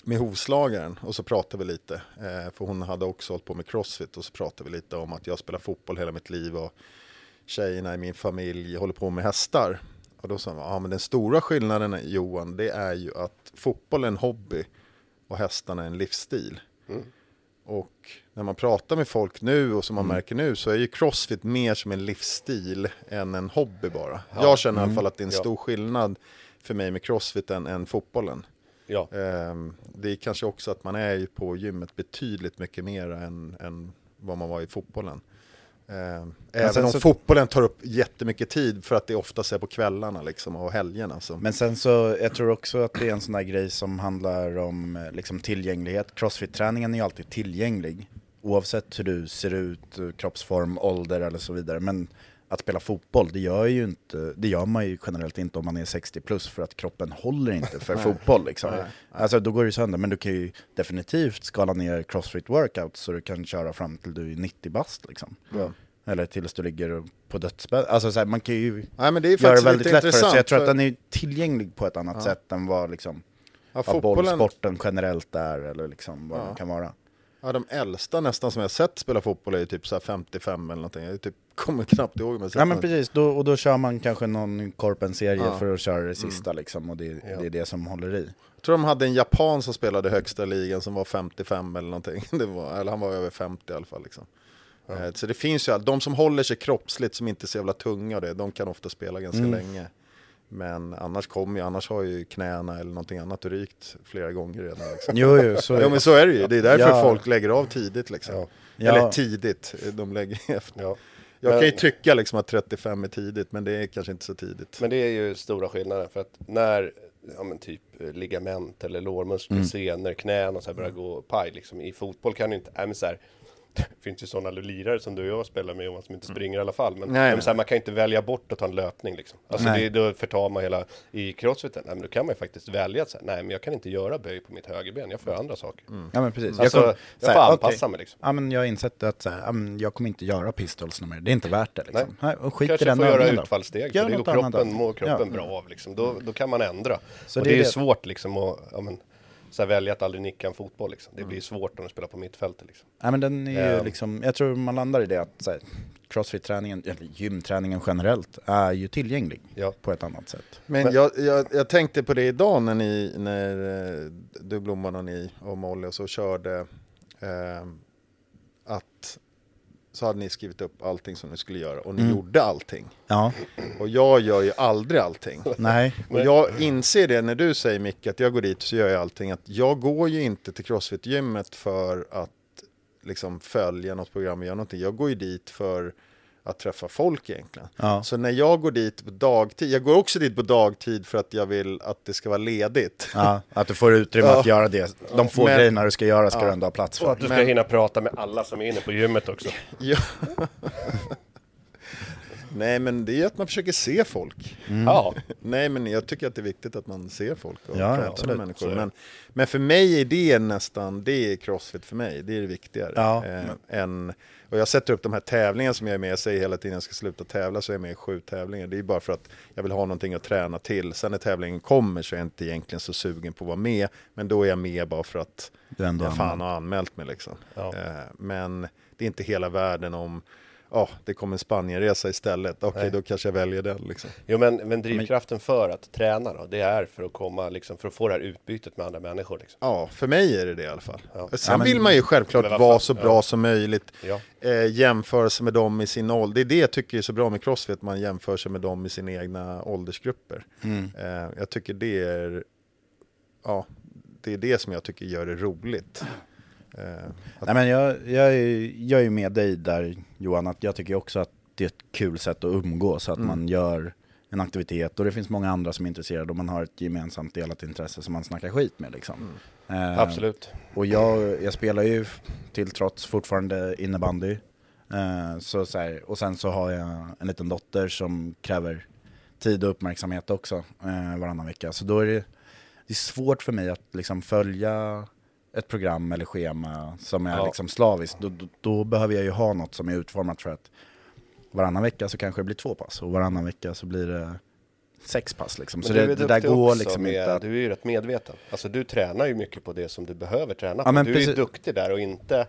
[SPEAKER 4] med hovslagaren och så pratar vi lite. Eh, för hon hade också hållit på med crossfit och så pratar vi lite om att jag spelar fotboll hela mitt liv och tjejerna i min familj håller på med hästar. Och då sa hon, ja men den stora skillnaden Johan, det är ju att fotboll är en hobby och hästarna är en livsstil. Och när man pratar med folk nu och som man märker nu så är ju crossfit mer som en livsstil än en hobby bara. Jag känner i alla fall att det är en
[SPEAKER 2] Ja.
[SPEAKER 4] stor skillnad för mig med crossfit än, än fotbollen.
[SPEAKER 2] Ja.
[SPEAKER 4] Ehm, det är kanske också att man är på gymmet betydligt mycket mer än, än vad man var i fotbollen. Ehm, även
[SPEAKER 3] sen
[SPEAKER 4] om
[SPEAKER 3] så-
[SPEAKER 4] fotbollen tar upp jättemycket tid för att det oftast är på kvällarna liksom, och helgerna. Så.
[SPEAKER 3] Men sen så, jag tror också att det är en sån där grej som handlar om eh, liksom, tillgänglighet. Crossfit-träningen är ju alltid tillgänglig. Oavsett hur du ser ut, eh, kroppsform, ålder eller så vidare. Men att spela fotboll, det gör, ju inte, det gör man ju generellt inte om man är 60 plus för att kroppen håller inte för fotboll. Liksom. Alltså då går det sönder, men du kan ju definitivt skala ner crossfit workouts så du kan köra fram till du är 90 bast. Liksom. Eller tills du ligger på dödsbädd. Alltså så här, man kan ju
[SPEAKER 4] Nej, men det är
[SPEAKER 3] gör det väldigt lätt för sig. Så jag tror att
[SPEAKER 4] för-
[SPEAKER 3] den är tillgänglig på ett annat sätt än vad liksom,
[SPEAKER 4] Ja,
[SPEAKER 3] ja,
[SPEAKER 4] fotbollen,
[SPEAKER 3] bollsporten generellt är eller liksom vad
[SPEAKER 4] Ja.
[SPEAKER 3] den kan vara.
[SPEAKER 4] Ja, de äldsta nästan som jag sett spela fotboll är ju typ så här 55 eller någonting. Jag typ, kommer knappt ihåg. Men
[SPEAKER 3] Ja men precis, då, och då kör man kanske någon korpenserie
[SPEAKER 4] Ja.
[SPEAKER 3] för att köra det sista liksom och det, det är det som håller i.
[SPEAKER 4] Jag tror de hade en japan som spelade högsta ligan som var 55 eller någonting. Det var, eller han var över 50 i alla fall. Liksom. Eh, Så det finns ju, de som håller sig kroppsligt, som inte är så jävla tunga och det, de kan ofta spela ganska
[SPEAKER 3] Mm.
[SPEAKER 4] länge. Men annars kommer ju, annars har ju knäna eller någonting annat rykt flera gånger redan. Liksom.
[SPEAKER 3] Jo, jo, så är
[SPEAKER 4] Ja men så är det ju, det är därför
[SPEAKER 3] Ja.
[SPEAKER 4] folk lägger av tidigt liksom.
[SPEAKER 2] Ja.
[SPEAKER 3] Ja.
[SPEAKER 4] Eller tidigt, de lägger efter.
[SPEAKER 2] Ja.
[SPEAKER 4] Jag kan ju
[SPEAKER 2] Men-
[SPEAKER 4] tycka liksom att 35 är tidigt, men det är kanske inte så tidigt.
[SPEAKER 2] Men det är ju stora skillnader för att när ja, men typ ligament eller lårmuskler,
[SPEAKER 3] Mm.
[SPEAKER 2] senor, knän och så här börjar gå paj liksom. I fotboll kan du inte, äh, men så här, det finns ju sådana lirare som du och jag spelar med Johan som inte springer i alla fall. Men,
[SPEAKER 4] Nej,
[SPEAKER 2] men så här, man kan ju inte välja bort att ta en löpning liksom. Alltså det, då förtar man hela, i crossfiten, nej men då kan man ju faktiskt välja att säga, nej men jag kan inte göra böj på mitt högerben, jag får göra andra saker.
[SPEAKER 3] Ja men precis.
[SPEAKER 2] Alltså,
[SPEAKER 3] kom-
[SPEAKER 2] jag
[SPEAKER 3] så här,
[SPEAKER 2] får
[SPEAKER 3] okej.
[SPEAKER 2] anpassa mig liksom.
[SPEAKER 3] Ja men jag har insett att så här, jag kommer inte göra pistols någon mer. Det är inte värt det liksom. Nej. och skit i
[SPEAKER 2] Kanske
[SPEAKER 3] den
[SPEAKER 2] får göra utfallssteg,
[SPEAKER 3] Gör
[SPEAKER 2] för det går kroppen, mår kroppen
[SPEAKER 3] Ja.
[SPEAKER 2] bra av liksom. Då, då kan man ändra.
[SPEAKER 3] Så
[SPEAKER 2] och
[SPEAKER 3] det är det-
[SPEAKER 2] svårt liksom att ja, men, så här, välja att aldrig nicka en fotboll liksom. Det blir svårt om du spelar på mittfältet liksom.
[SPEAKER 3] Ja men den är ju
[SPEAKER 2] Ehm.
[SPEAKER 3] liksom, jag tror man landar i det att så här, crossfit-träningen, eller gymträningen generellt, är ju tillgänglig
[SPEAKER 2] Ja.
[SPEAKER 3] på ett annat sätt.
[SPEAKER 4] Men jag, jag, jag tänkte på det idag när ni, när eh, du Blomman och ni och Molly och så körde eh, så hade ni skrivit upp allting som ni skulle göra och ni gjorde allting.
[SPEAKER 3] Ja,
[SPEAKER 4] Och jag gör ju aldrig allting.
[SPEAKER 3] nej.
[SPEAKER 4] Och jag inser det när du säger Micke att jag går dit så gör jag allting. Att jag går ju inte till Crossfit-gymmet för att liksom följa något program och göra någonting. Jag går ju dit för att träffa folk egentligen.
[SPEAKER 3] Ja.
[SPEAKER 4] Så när jag går dit på dagtid, jag går också dit på dagtid för att jag vill att det ska vara ledigt.
[SPEAKER 3] Ja, att du får utrymme
[SPEAKER 4] Ja.
[SPEAKER 3] att göra det. De få
[SPEAKER 4] Men-
[SPEAKER 3] grejerna du ska göra ska
[SPEAKER 4] Ja.
[SPEAKER 3] du ändå ha plats
[SPEAKER 2] Och
[SPEAKER 3] för.
[SPEAKER 2] att du ska
[SPEAKER 4] Men-
[SPEAKER 2] hinna prata med alla som är inne på gymmet också.
[SPEAKER 4] Ja. Nej men det är att man försöker se folk.
[SPEAKER 2] Ja,
[SPEAKER 4] Nej men jag tycker att det är viktigt att man ser folk och
[SPEAKER 3] Ja,
[SPEAKER 4] pratar med människor. Men, men för mig är det nästan, det är crossfit för mig, det är det viktigare.
[SPEAKER 3] Ja.
[SPEAKER 4] Eh, än, och jag sätter upp de här tävlingarna som jag är med, jag säger hela tiden jag ska sluta tävla så är jag med i sju tävlingar. Det är bara för att jag vill ha någonting att träna till. Sen när tävlingen kommer så är jag inte egentligen så sugen på att vara med. Men då är jag med bara för att jag fan har anmält mig liksom.
[SPEAKER 2] Ja.
[SPEAKER 4] Eh, men det är inte hela världen om Ja, det kommer en Spanienresa istället. Okej,
[SPEAKER 2] Nej.
[SPEAKER 4] då kanske jag väljer den. Liksom.
[SPEAKER 2] jo, men, men drivkraften för att träna då, det är för att komma liksom, för att få det här utbytet med andra människor liksom.
[SPEAKER 4] Ja, för mig är det det i alla fall.
[SPEAKER 2] Ja.
[SPEAKER 4] Sen
[SPEAKER 3] Ja, men-
[SPEAKER 4] vill man ju självklart vara så bra
[SPEAKER 2] ja.
[SPEAKER 4] som möjligt.
[SPEAKER 2] Ja.
[SPEAKER 4] Eh, jämföra sig med dem i sin ålder. Det är det jag tycker är så bra med Crossfit, att man jämför sig med dem i sina egna åldersgrupper.
[SPEAKER 3] Mm.
[SPEAKER 4] Eh, jag tycker det är, ja, det är det som jag tycker gör det roligt. Eh,
[SPEAKER 3] Nej men jag, jag, är, jag är ju med dig där Johan, att jag tycker också att det är ett kul sätt att umgås, att
[SPEAKER 4] Mm.
[SPEAKER 3] man gör en aktivitet och det finns många andra som är intresserade och man har ett gemensamt delat intresse som man snackar skit med liksom.
[SPEAKER 4] Mm.
[SPEAKER 3] Eh,
[SPEAKER 2] Absolut.
[SPEAKER 3] Och jag, jag spelar ju till trots fortfarande innebandy. Eh, så, så här, och sen så har jag en liten dotter som kräver tid och uppmärksamhet också eh, varannan vecka. Så då är det, det är svårt för mig att liksom följa ett program eller schema som är
[SPEAKER 2] Ja.
[SPEAKER 3] liksom slaviskt. Då, då, då behöver jag ju ha något som är utformat för att varannan vecka så kanske det blir två pass och varannan vecka så blir det sex pass liksom. Så det, det där går liksom
[SPEAKER 2] med,
[SPEAKER 3] inte att...
[SPEAKER 2] Du är ju rätt medveten. Alltså du tränar ju mycket på det som du behöver träna på.
[SPEAKER 3] Ja, men
[SPEAKER 2] du är ju
[SPEAKER 3] precis.
[SPEAKER 2] duktig där och inte,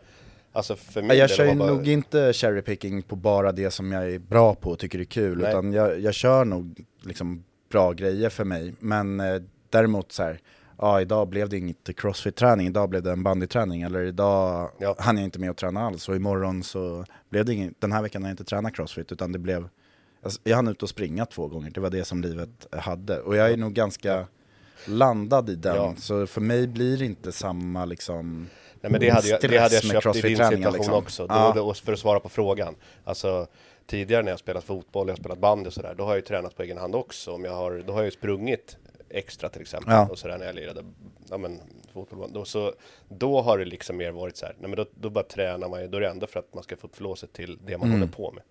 [SPEAKER 2] alltså för min
[SPEAKER 3] jag kör ju
[SPEAKER 2] bara-
[SPEAKER 3] nog inte cherry picking på bara det som jag är bra på och tycker är kul,
[SPEAKER 2] Nej.
[SPEAKER 3] utan jag, jag kör nog liksom bra grejer för mig. Men eh, däremot så här, ja idag blev det inget crossfit-träning, idag blev det en bandyträning, eller idag
[SPEAKER 2] Ja.
[SPEAKER 3] hann jag inte med att träna alls, och imorgon så blev det inget, den här veckan har jag inte tränat crossfit, utan det blev, alltså, jag hann ut och springa två gånger, det var det som livet hade. Och jag är nog ganska landad i den,
[SPEAKER 2] Ja.
[SPEAKER 3] så för mig blir det inte samma liksom
[SPEAKER 2] Nej men det hade jag, det hade jag köpt i din situation
[SPEAKER 3] liksom.
[SPEAKER 2] också.
[SPEAKER 3] Ja.
[SPEAKER 2] då, för att svara på frågan. Alltså tidigare när jag spelat fotboll, jag spelat bandy och sådär, då har jag ju tränat på egen hand också. Om jag har, då har jag ju sprungit extra till exempel.
[SPEAKER 3] Ja.
[SPEAKER 2] Och sådär när jag lirade ja, men, fotboll. Då, så, då har det liksom mer varit så här, nej men då, då bara tränar man ju, då är det ändå för att man ska få upp flåset till det man
[SPEAKER 3] Mm.
[SPEAKER 2] håller på med.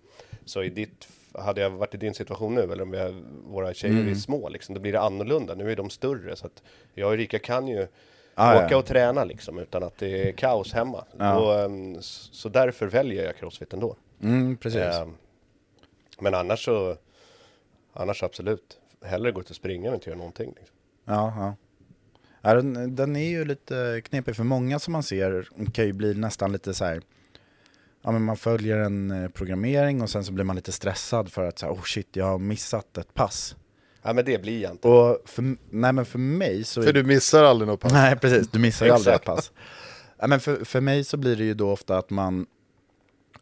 [SPEAKER 2] Så i ditt, hade jag varit i din situation nu, eller om vi har, våra tjejer
[SPEAKER 3] Mm.
[SPEAKER 2] är små, liksom, då blir det annorlunda. Nu är de större, så att jag och Erika kan ju
[SPEAKER 3] Ah,
[SPEAKER 2] åka
[SPEAKER 3] ja.
[SPEAKER 2] och träna liksom utan att det är kaos hemma.
[SPEAKER 3] Ja.
[SPEAKER 2] Då, ehm, så därför väljer jag crossfit ändå.
[SPEAKER 3] Mm, precis.
[SPEAKER 2] Ehm, men annars så, annars absolut. Hellre gå ut och springa än inte göra någonting. Liksom.
[SPEAKER 3] Ja, ja. ja den, den är ju lite knepig för många som man ser kan ju bli nästan lite så här. Ja men man följer en eh, programmering och sen så blir man lite stressad för att så här, oh shit jag har missat ett pass.
[SPEAKER 2] Ja men det blir jag inte.
[SPEAKER 3] Och för, nej men för mig så...
[SPEAKER 4] För du missar aldrig något pass.
[SPEAKER 3] Nej precis, du missar ju aldrig ett pass. Ja, men för, för mig så blir det ju då ofta att man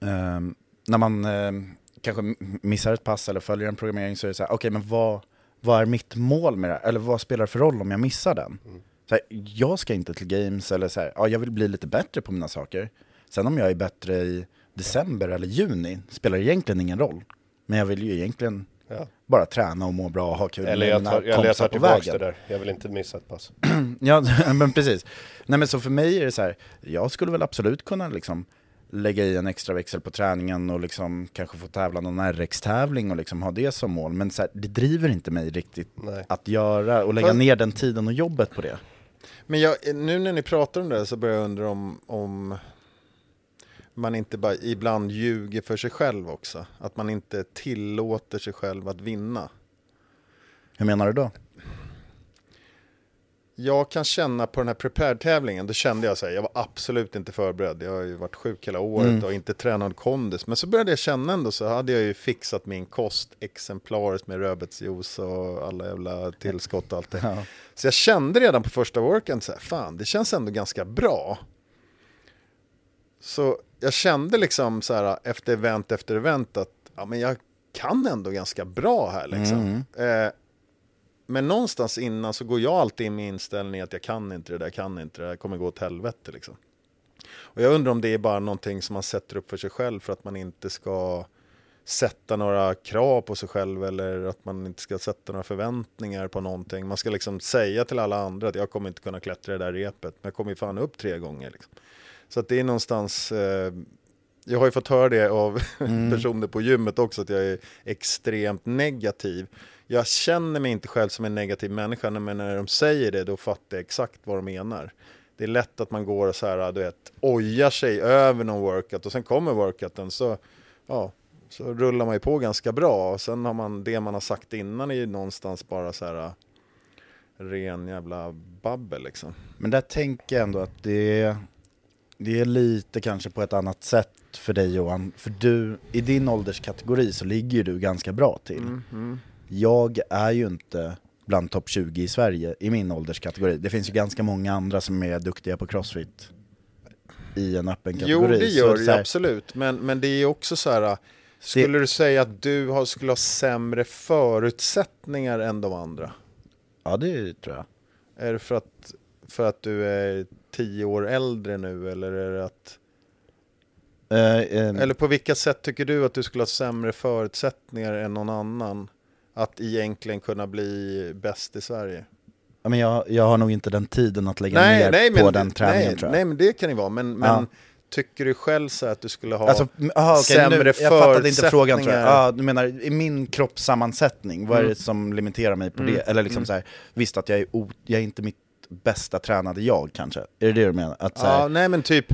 [SPEAKER 3] ehm, när man ehm, kanske missar ett pass eller följer en programmering så är det så här, okej men vad, vad är mitt mål med det här? Eller vad spelar det för roll om jag missar den? Så här, jag ska inte till games eller så här, ja jag vill bli lite bättre på mina saker. Sen om jag är bättre i december eller juni spelar egentligen ingen roll. Men jag vill ju egentligen
[SPEAKER 2] Ja.
[SPEAKER 3] bara träna och må bra och ha kul
[SPEAKER 2] Eller
[SPEAKER 3] med
[SPEAKER 2] jag
[SPEAKER 3] mina
[SPEAKER 2] tar, jag
[SPEAKER 3] kompisar på vägen.
[SPEAKER 2] det där. Jag vill inte missa ett pass.
[SPEAKER 3] Ja, men precis. Nej men så för mig är det så här, jag skulle väl absolut kunna liksom lägga i en extra växel på träningen och liksom kanske få tävla någon RX-tävling och liksom ha det som mål. Men så här, det driver inte mig riktigt
[SPEAKER 2] Nej.
[SPEAKER 3] att göra och lägga
[SPEAKER 4] Fast-
[SPEAKER 3] ner den tiden och jobbet på det.
[SPEAKER 4] Men jag, nu när ni pratar om det så börjar jag undra om, om man inte bara ibland ljuger för sig själv också. Att man inte tillåter sig själv att vinna.
[SPEAKER 3] Hur menar du då?
[SPEAKER 4] Jag kan känna på den här prepared-tävlingen, då kände jag så här, jag var absolut inte förberedd. Jag har ju varit sjuk hela året och inte tränat kondis. Men så började jag känna ändå så hade jag ju fixat min kost exemplariskt med rödbetsjuice och alla jävla tillskott och allt det.
[SPEAKER 3] Ja.
[SPEAKER 4] Så jag kände redan på första worken så här, fan det känns ändå ganska bra. Så jag kände liksom så här efter event efter event att ja, men jag kan ändå ganska bra här liksom. Eh, men någonstans innan så går jag alltid in med inställningen att jag kan inte det där, jag kan inte det där, kommer gå åt helvete liksom. Och jag undrar om det är bara någonting som man sätter upp för sig själv för att man inte ska sätta några krav på sig själv eller att man inte ska sätta några förväntningar på någonting. Man ska liksom säga till alla andra att jag kommer inte kunna klättra det där repet, men jag kommer ju fan upp tre gånger. Liksom. Så att det är någonstans, eh, jag har ju fått höra det av personer på gymmet också, att jag är extremt negativ. Jag känner mig inte själv som en negativ människa, men när de säger det då fattar jag exakt vad de menar. Det är lätt att man går och så här, du vet, ojar sig över någon workout och sen kommer workouten så, ja, så rullar man ju på ganska bra. Och sen har man, det man har sagt innan är ju någonstans bara så här ren jävla babbel liksom.
[SPEAKER 3] Men där tänker jag ändå att det är, det är lite kanske på ett annat sätt för dig Johan. För du, i din ålderskategori så ligger ju du ganska bra till. Jag är ju inte bland topp 20 i Sverige i min ålderskategori. Det finns ju ganska många andra som är duktiga på crossfit i en öppen
[SPEAKER 4] Jo,
[SPEAKER 3] kategori.
[SPEAKER 4] det
[SPEAKER 3] Så
[SPEAKER 4] gör det
[SPEAKER 3] här-
[SPEAKER 4] absolut. Men, men det är också så här, skulle du säga att du har, skulle ha sämre förutsättningar än de andra?
[SPEAKER 3] Ja, det tror jag.
[SPEAKER 4] Är det för att, för att du är tio år äldre nu eller är det att...
[SPEAKER 3] Eh, eh,
[SPEAKER 4] Eller på vilka sätt tycker du att du skulle ha sämre förutsättningar än någon annan? Att egentligen kunna bli bäst i Sverige?
[SPEAKER 3] ja, men jag, jag har nog inte den tiden att lägga ner på den träningen
[SPEAKER 4] nej,
[SPEAKER 3] tror jag.
[SPEAKER 4] nej, men det kan det vara. Men, men
[SPEAKER 3] Ja.
[SPEAKER 4] tycker du själv så att du skulle ha
[SPEAKER 3] Alltså, aha, okej,
[SPEAKER 4] sämre
[SPEAKER 3] nu, jag fattade inte frågan tror jag.
[SPEAKER 4] förutsättningar?
[SPEAKER 3] Ja, du menar i min kroppssammansättning, vad är det som limiterar mig på det? Eller liksom så här, visst att jag är, o, jag är inte mitt bästa tränade jag kanske? Är det det du menar? Att, här,
[SPEAKER 4] Ja, nej men typ,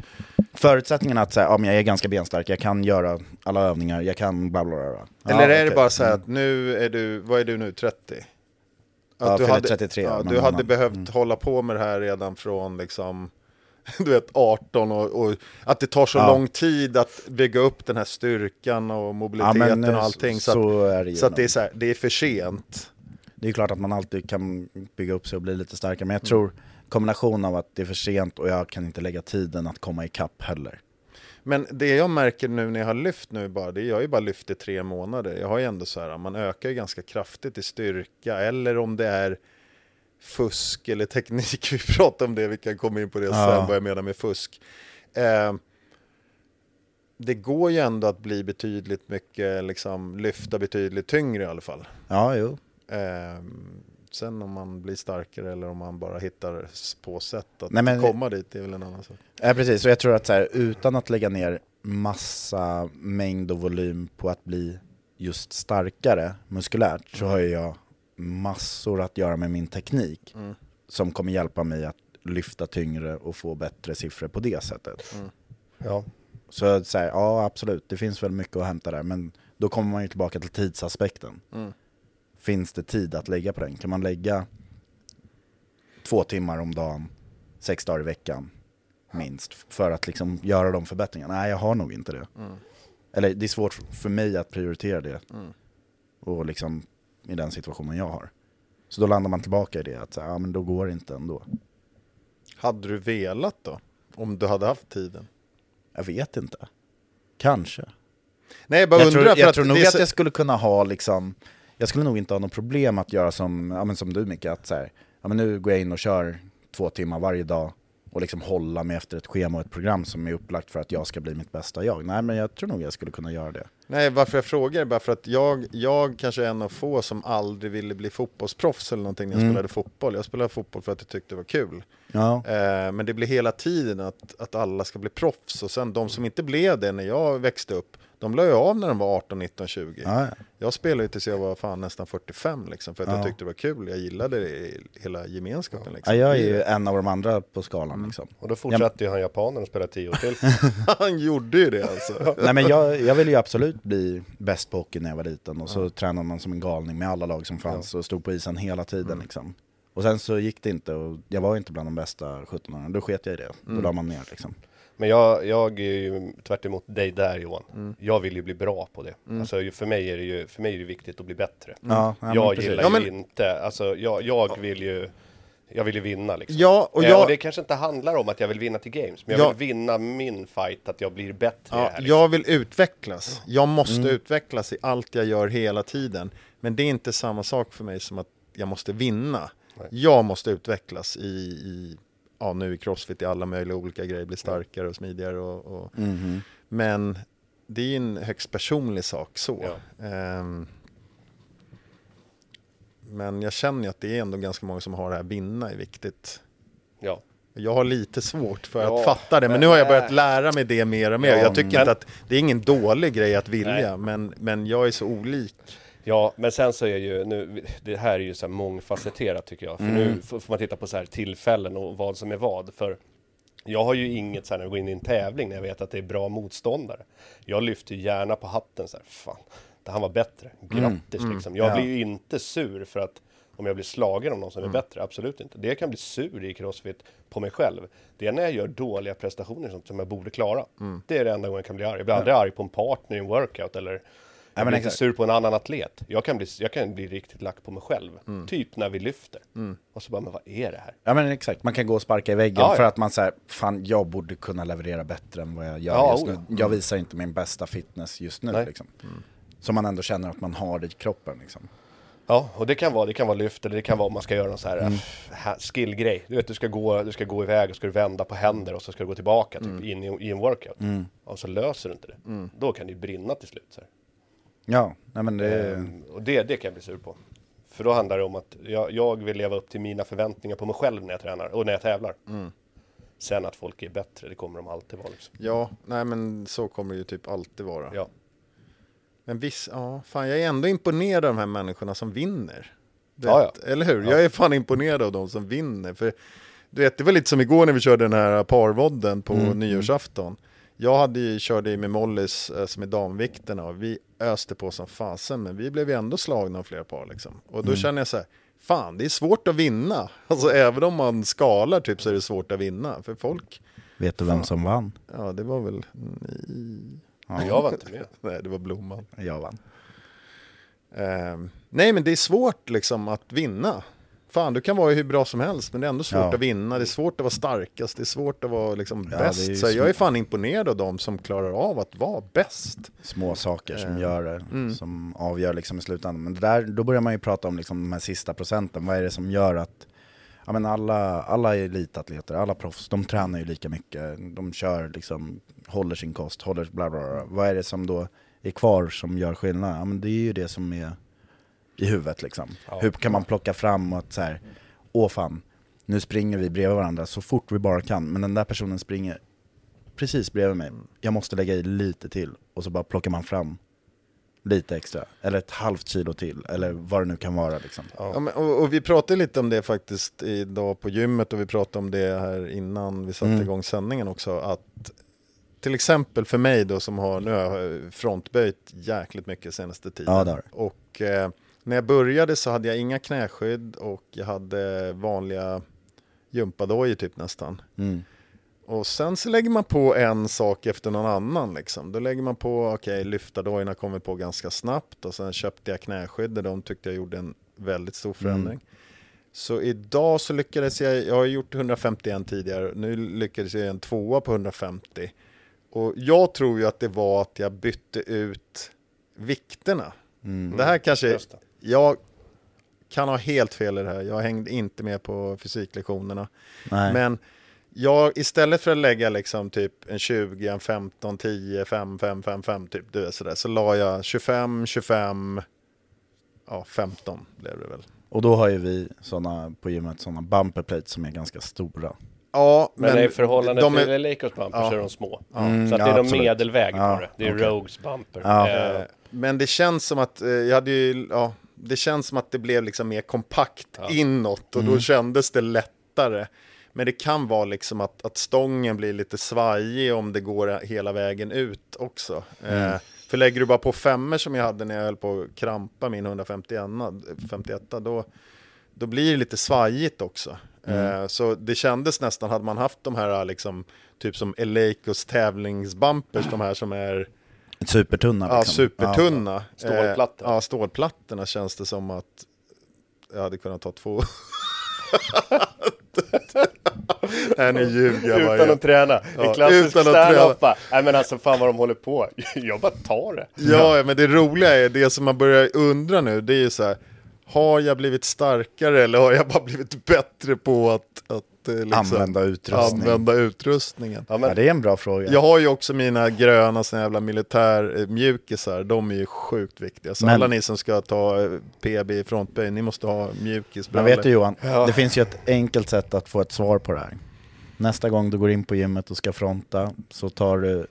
[SPEAKER 3] Förutsättningen att så här, ja, men jag är ganska benstark, jag kan göra alla övningar, jag kan bla bla bla. Ja,
[SPEAKER 4] eller är det
[SPEAKER 3] okej.
[SPEAKER 4] bara så
[SPEAKER 3] Mm.
[SPEAKER 4] att nu är du, vad är du nu, 30? Att
[SPEAKER 3] Ja,
[SPEAKER 4] du hade,
[SPEAKER 3] 33
[SPEAKER 4] ja, du hade
[SPEAKER 3] månad.
[SPEAKER 4] behövt
[SPEAKER 3] Mm.
[SPEAKER 4] hålla på med det här redan från liksom, du vet 18 och, och att det tar så
[SPEAKER 3] Ja.
[SPEAKER 4] lång tid att bygga upp den här styrkan och mobiliteten
[SPEAKER 3] eh,
[SPEAKER 4] och allting. Så,
[SPEAKER 3] så
[SPEAKER 4] att,
[SPEAKER 3] det
[SPEAKER 4] så att det är så här, det är för sent.
[SPEAKER 3] Det är klart att man alltid kan bygga upp sig och bli lite starkare,
[SPEAKER 4] Mm.
[SPEAKER 3] men jag tror kombination av att det är för sent och jag kan inte lägga tiden att komma ikapp heller.
[SPEAKER 4] Men det jag märker nu när jag har lyft nu bara, det är jag har ju bara lyft i tre månader. Jag har ju ändå så här, man ökar ju ganska kraftigt i styrka eller om det är fusk eller teknik. Vi pratar om det, vi kan komma in på det
[SPEAKER 3] Ja.
[SPEAKER 4] sen, vad jag menar med fusk. Eh, det går ju ändå att bli betydligt mycket, liksom lyfta betydligt tyngre i alla fall.
[SPEAKER 3] Ja, jo.
[SPEAKER 4] Eh, sen om man blir starkare eller om man bara hittar på sätt att
[SPEAKER 3] Nej, men-
[SPEAKER 4] komma dit, det är väl en annan sak.
[SPEAKER 3] Ja, precis. Och jag tror att så här, utan att lägga ner massa mängd och volym på att bli just starkare muskulärt så har jag massor att göra med min teknik som kommer hjälpa mig att lyfta tyngre och få bättre siffror på det sättet.
[SPEAKER 2] Ja.
[SPEAKER 3] Så, så här, ja absolut, det finns väl mycket att hämta där, men då kommer man ju tillbaka till tidsaspekten. Finns det tid att lägga på den? Kan man lägga två timmar om dagen, sex dagar i veckan, minst, för att liksom göra de förbättringarna? Nej, jag har nog inte det. Eller det är svårt för mig att prioritera det, och liksom i den situationen jag har. Så då landar man tillbaka i det, att så ja, men då går det inte ändå.
[SPEAKER 4] Hade du velat då? Om du hade haft tiden?
[SPEAKER 3] Jag vet inte. Kanske.
[SPEAKER 4] Nej, jag bara
[SPEAKER 3] Jag
[SPEAKER 4] undrar
[SPEAKER 3] tror, jag
[SPEAKER 4] att
[SPEAKER 3] tror nog
[SPEAKER 4] är
[SPEAKER 3] att
[SPEAKER 4] så-
[SPEAKER 3] jag skulle kunna ha liksom, jag skulle nog inte ha något problem att göra som, ja, men som du Micke, att så här, ja, men nu går jag in och kör två timmar varje dag och liksom hålla mig efter ett schema och ett program som är upplagt för att jag ska bli mitt bästa jag. Nej men jag tror nog jag skulle kunna göra det.
[SPEAKER 4] Nej, varför jag frågar är bara för att jag, jag kanske är en av få som aldrig ville bli fotbollsproffs eller någonting när jag
[SPEAKER 3] Mm.
[SPEAKER 4] spelade fotboll. Jag spelade fotboll för att jag tyckte det var kul.
[SPEAKER 3] Ja.
[SPEAKER 4] Eh, men det blir hela tiden att, att alla ska bli proffs och sen de som inte blev det när jag växte upp, de la ju av när de var 18, 19, 20.
[SPEAKER 3] Ja, ja.
[SPEAKER 4] Jag spelade ju tills jag var fan nästan 45 liksom, för att
[SPEAKER 3] Ja.
[SPEAKER 4] jag tyckte det var kul. Jag gillade det, hela gemenskapen. Liksom.
[SPEAKER 3] Ja, jag är ju en av de andra på skalan liksom.
[SPEAKER 2] Och då fortsatte ju han japanen och spela tio år till.
[SPEAKER 4] Han gjorde ju det alltså.
[SPEAKER 3] Nej men jag, jag ville ju absolut bli bäst på hockey när jag var liten och så tränade man som en galning med alla lag som fanns och stod på isen hela tiden liksom. Och sen så gick det inte och jag var inte bland de bästa 17 då sket jag i det. Då la man ner liksom.
[SPEAKER 2] Men jag, jag är ju tvärt emot dig där Johan. Jag vill ju bli bra på det. Alltså ju- för mig är det ju, för mig är det viktigt att bli bättre.
[SPEAKER 3] Ja, ja, men
[SPEAKER 2] jag
[SPEAKER 3] precis.
[SPEAKER 2] gillar
[SPEAKER 4] Ja,
[SPEAKER 2] ju
[SPEAKER 4] men-
[SPEAKER 2] inte, alltså jag, jag vill ju jag vill ju vinna liksom.
[SPEAKER 4] Ja, och
[SPEAKER 2] Eh,
[SPEAKER 4] jag-
[SPEAKER 2] och det kanske inte handlar om att jag vill vinna till games, men jag
[SPEAKER 4] Ja.
[SPEAKER 2] vill vinna min fight, att jag blir bättre
[SPEAKER 4] Ja,
[SPEAKER 2] här. Liksom.
[SPEAKER 4] jag vill utvecklas. Jag måste
[SPEAKER 3] Mm.
[SPEAKER 4] utvecklas i allt jag gör hela tiden. Men det är inte samma sak för mig som att jag måste vinna. Jag måste utvecklas i, i ja, nu i crossfit i alla möjliga olika grejer, bli starkare och smidigare. Och, och.
[SPEAKER 3] Mhm.
[SPEAKER 4] Men det är en högst personlig sak så.
[SPEAKER 2] Ja.
[SPEAKER 4] Ehm, men jag känner ju att det är ändå ganska många som har det här vinna är viktigt.
[SPEAKER 2] Ja.
[SPEAKER 4] Jag har lite svårt för
[SPEAKER 2] Ja,
[SPEAKER 4] att fatta det, men
[SPEAKER 2] men-
[SPEAKER 4] nu har jag börjat lära mig det mer och mer.
[SPEAKER 2] Ja,
[SPEAKER 4] jag tycker
[SPEAKER 2] men-
[SPEAKER 4] inte att det är ingen dålig grej att vilja,
[SPEAKER 2] Nej.
[SPEAKER 4] men, men jag är så olik.
[SPEAKER 2] Ja, men sen så är ju nu, det här är ju så här mångfacetterat tycker jag. För nu får man titta på så här tillfällen och vad som är vad. För jag har ju inget så här när jag går in i en tävling när jag vet att det är bra motståndare. Jag lyfter gärna på hatten så här, fan, det han var bättre. Grattis liksom. Jag
[SPEAKER 3] Ja.
[SPEAKER 2] blir ju inte sur för att om jag blir slagen av någon som är bättre, absolut inte. Det jag kan bli sur i crossfit på mig själv, det är när jag gör dåliga prestationer som jag borde klara. Det är det enda gången jag kan bli arg. Jag blir aldrig arg på en partner i en workout eller jag
[SPEAKER 3] men
[SPEAKER 2] blir inte sur på en annan atlet. Jag kan bli, jag kan bli riktigt lack på mig själv. Typ när vi lyfter. Och så bara, men vad är det här?
[SPEAKER 3] Ja men exakt, man kan gå och sparka i väggen
[SPEAKER 2] Ja, ja.
[SPEAKER 3] för att man säger fan jag borde kunna leverera bättre än vad jag gör
[SPEAKER 2] Ja,
[SPEAKER 3] just
[SPEAKER 2] oh
[SPEAKER 3] nu.
[SPEAKER 2] ja.
[SPEAKER 3] Jag visar inte min bästa fitness just nu
[SPEAKER 2] Nej.
[SPEAKER 3] liksom. Som man ändå känner att man har i kroppen liksom.
[SPEAKER 2] Ja, och det kan vara, det kan vara lyft eller det kan vara om man ska göra någon så här
[SPEAKER 3] Mm.
[SPEAKER 2] ha- skillgrej. Du vet, du ska, gå, du ska gå iväg och ska du vända på händer och så ska du gå tillbaka typ,
[SPEAKER 3] Mm.
[SPEAKER 2] in i, i en workout. Och så löser du inte det. Då kan det ju brinna till slut. Så här.
[SPEAKER 3] Ja, nej men det...
[SPEAKER 2] Ehm, och det, det kan jag bli sur på. För då handlar det om att jag, jag vill leva upp till mina förväntningar på mig själv när jag tränar och när jag tävlar. Sen att folk är bättre, det kommer de alltid vara. Liksom.
[SPEAKER 4] Ja, nej men så kommer det ju typ alltid vara.
[SPEAKER 2] Ja.
[SPEAKER 4] Men visst, ja, fan jag är ändå imponerad av de här människorna som vinner. Du
[SPEAKER 2] Ja,
[SPEAKER 4] vet, Eller hur? Jag är fan imponerad av de som vinner. För du vet, det var lite som igår när vi körde den här parvodden på nyårsafton. Jag hade ju, körde ju med Mollys eh, som är damvikterna och vi öste på som fasen men vi blev ju ändå slagna av flera par liksom. Och då känner jag så här, fan det är svårt att vinna. Alltså även om man skalar typ så är det svårt att vinna. För folk,
[SPEAKER 3] Vet du vem som vann?
[SPEAKER 4] ja det var väl, mm,
[SPEAKER 2] Men jag var inte med.
[SPEAKER 4] nej det var Blomman.
[SPEAKER 3] Jag vann.
[SPEAKER 4] Ehm, nej men det är svårt liksom att vinna. Fan du kan vara hur bra som helst men det är ändå svårt
[SPEAKER 3] Ja.
[SPEAKER 4] att vinna. Det är svårt att vara starkast, det är svårt att vara liksom
[SPEAKER 3] Ja, är
[SPEAKER 4] bäst. Så jag är fan imponerad av dem som klarar av att vara bäst.
[SPEAKER 3] Små saker
[SPEAKER 4] Eh,
[SPEAKER 3] som gör det,
[SPEAKER 4] mm.
[SPEAKER 3] som avgör liksom i slutändan. Men där, då börjar man ju prata om liksom de här sista procenten. Vad är det som gör att Ja, men alla, alla elitatleter, alla proffs, de tränar ju lika mycket. De kör liksom, håller sin kost, håller bla bla bla. Vad är det som då är kvar som gör skillnad? Ja men det är ju det som är i huvudet liksom.
[SPEAKER 2] Ja.
[SPEAKER 3] Hur kan man plocka fram och att så här, åh fan, nu springer vi bredvid varandra så fort vi bara kan. Men den där personen springer precis bredvid mig. Jag måste lägga i lite till. Och så bara plockar man fram lite extra. Eller ett halvt kilo till. Eller vad det nu kan vara liksom.
[SPEAKER 4] Ja, men, och, och vi pratade lite om det faktiskt idag på gymmet och vi pratade om det här innan vi satte
[SPEAKER 3] Mm.
[SPEAKER 4] igång sändningen också. Att till exempel för mig då som har, nu har jag frontböjt jäkligt mycket senaste tiden.
[SPEAKER 3] Ja.
[SPEAKER 4] Och eh, när jag började så hade jag inga knäskydd och jag hade vanliga gympadojor typ nästan.
[SPEAKER 3] Mm.
[SPEAKER 4] Och sen så lägger man på en sak efter någon annan liksom. Då lägger man på, okej, lyftardojorna kommer på ganska snabbt och sen köpte jag knäskydd och de tyckte jag gjorde en väldigt stor förändring. Så idag så lyckades jag, jag har gjort 151 tidigare, nu lyckades jag en tvåa på 150. Och jag tror ju att det var att jag bytte ut vikterna. Det här kanske. Jag kan ha helt fel i det här, jag hängde inte med på fysiklektionerna.
[SPEAKER 3] Nej.
[SPEAKER 4] Men jag, istället för att lägga liksom typ en 20, en 15, 10, 5, 5, 5, 5 typ, du vet sådär, så la jag 25, 25, ja 15 blev det väl.
[SPEAKER 3] Och då har ju vi såna på gymmet såna bumper plates som är ganska stora.
[SPEAKER 4] Ja,
[SPEAKER 2] Men, i förhållande
[SPEAKER 4] de
[SPEAKER 2] till
[SPEAKER 4] är-
[SPEAKER 2] Lakers bumpers
[SPEAKER 4] Ja.
[SPEAKER 2] så är de små.
[SPEAKER 3] Mm,
[SPEAKER 2] så att
[SPEAKER 3] ja,
[SPEAKER 2] det är de
[SPEAKER 3] absolut.
[SPEAKER 2] medelväg
[SPEAKER 3] Ja,
[SPEAKER 2] på det. Det är
[SPEAKER 3] okej.
[SPEAKER 2] Rogues bumper.
[SPEAKER 3] Ja.
[SPEAKER 2] Eh,
[SPEAKER 4] Men det känns som att, eh, jag hade ju, ja, det känns som att det blev liksom mer kompakt inåt och
[SPEAKER 3] Mm.
[SPEAKER 4] då kändes det lättare. Men det kan vara liksom att, att stången blir lite svajig om det går hela vägen ut också.
[SPEAKER 3] Mm.
[SPEAKER 4] Eh, för lägger du bara på femmer som jag hade när jag höll på att krampa min 151, 51 då, då blir det lite svajigt också.
[SPEAKER 3] Mm.
[SPEAKER 4] Eh, så det kändes nästan, hade man haft de här liksom, typ som Eleikos tävlingsbumpers, de här som är
[SPEAKER 3] Supertunna
[SPEAKER 4] Ja,
[SPEAKER 3] liksom.
[SPEAKER 4] supertunna.
[SPEAKER 2] Stålplattor.
[SPEAKER 4] Eh, ja, stålplattorna känns det som att jag hade kunnat ta två. Nej, nu ljuger jag bara.
[SPEAKER 2] Utan att träna.
[SPEAKER 4] Ja,
[SPEAKER 2] en klassisk
[SPEAKER 4] utan att träna.
[SPEAKER 2] stand-up Nej men alltså fan vad de håller på. Jag bara tar det.
[SPEAKER 4] Ja, men det roliga är det som man börjar undra nu, det är ju så här. Har jag blivit starkare eller har jag bara blivit bättre på att, att liksom,
[SPEAKER 3] Använda utrustning.
[SPEAKER 4] använda utrustningen?
[SPEAKER 2] Ja,
[SPEAKER 3] Ja,
[SPEAKER 2] men,
[SPEAKER 3] det är en bra fråga.
[SPEAKER 4] Jag har ju också mina gröna såna jävla militärmjukisar, de är ju sjukt viktiga. Så
[SPEAKER 3] Men-
[SPEAKER 4] alla ni som ska ta eh, PB i frontböj, ni måste ha
[SPEAKER 3] Men
[SPEAKER 4] mjukisbrallor.
[SPEAKER 3] vet du Johan, det finns ju ett enkelt sätt att få ett svar på det här. Nästa gång du går in på gymmet och ska fronta så tar du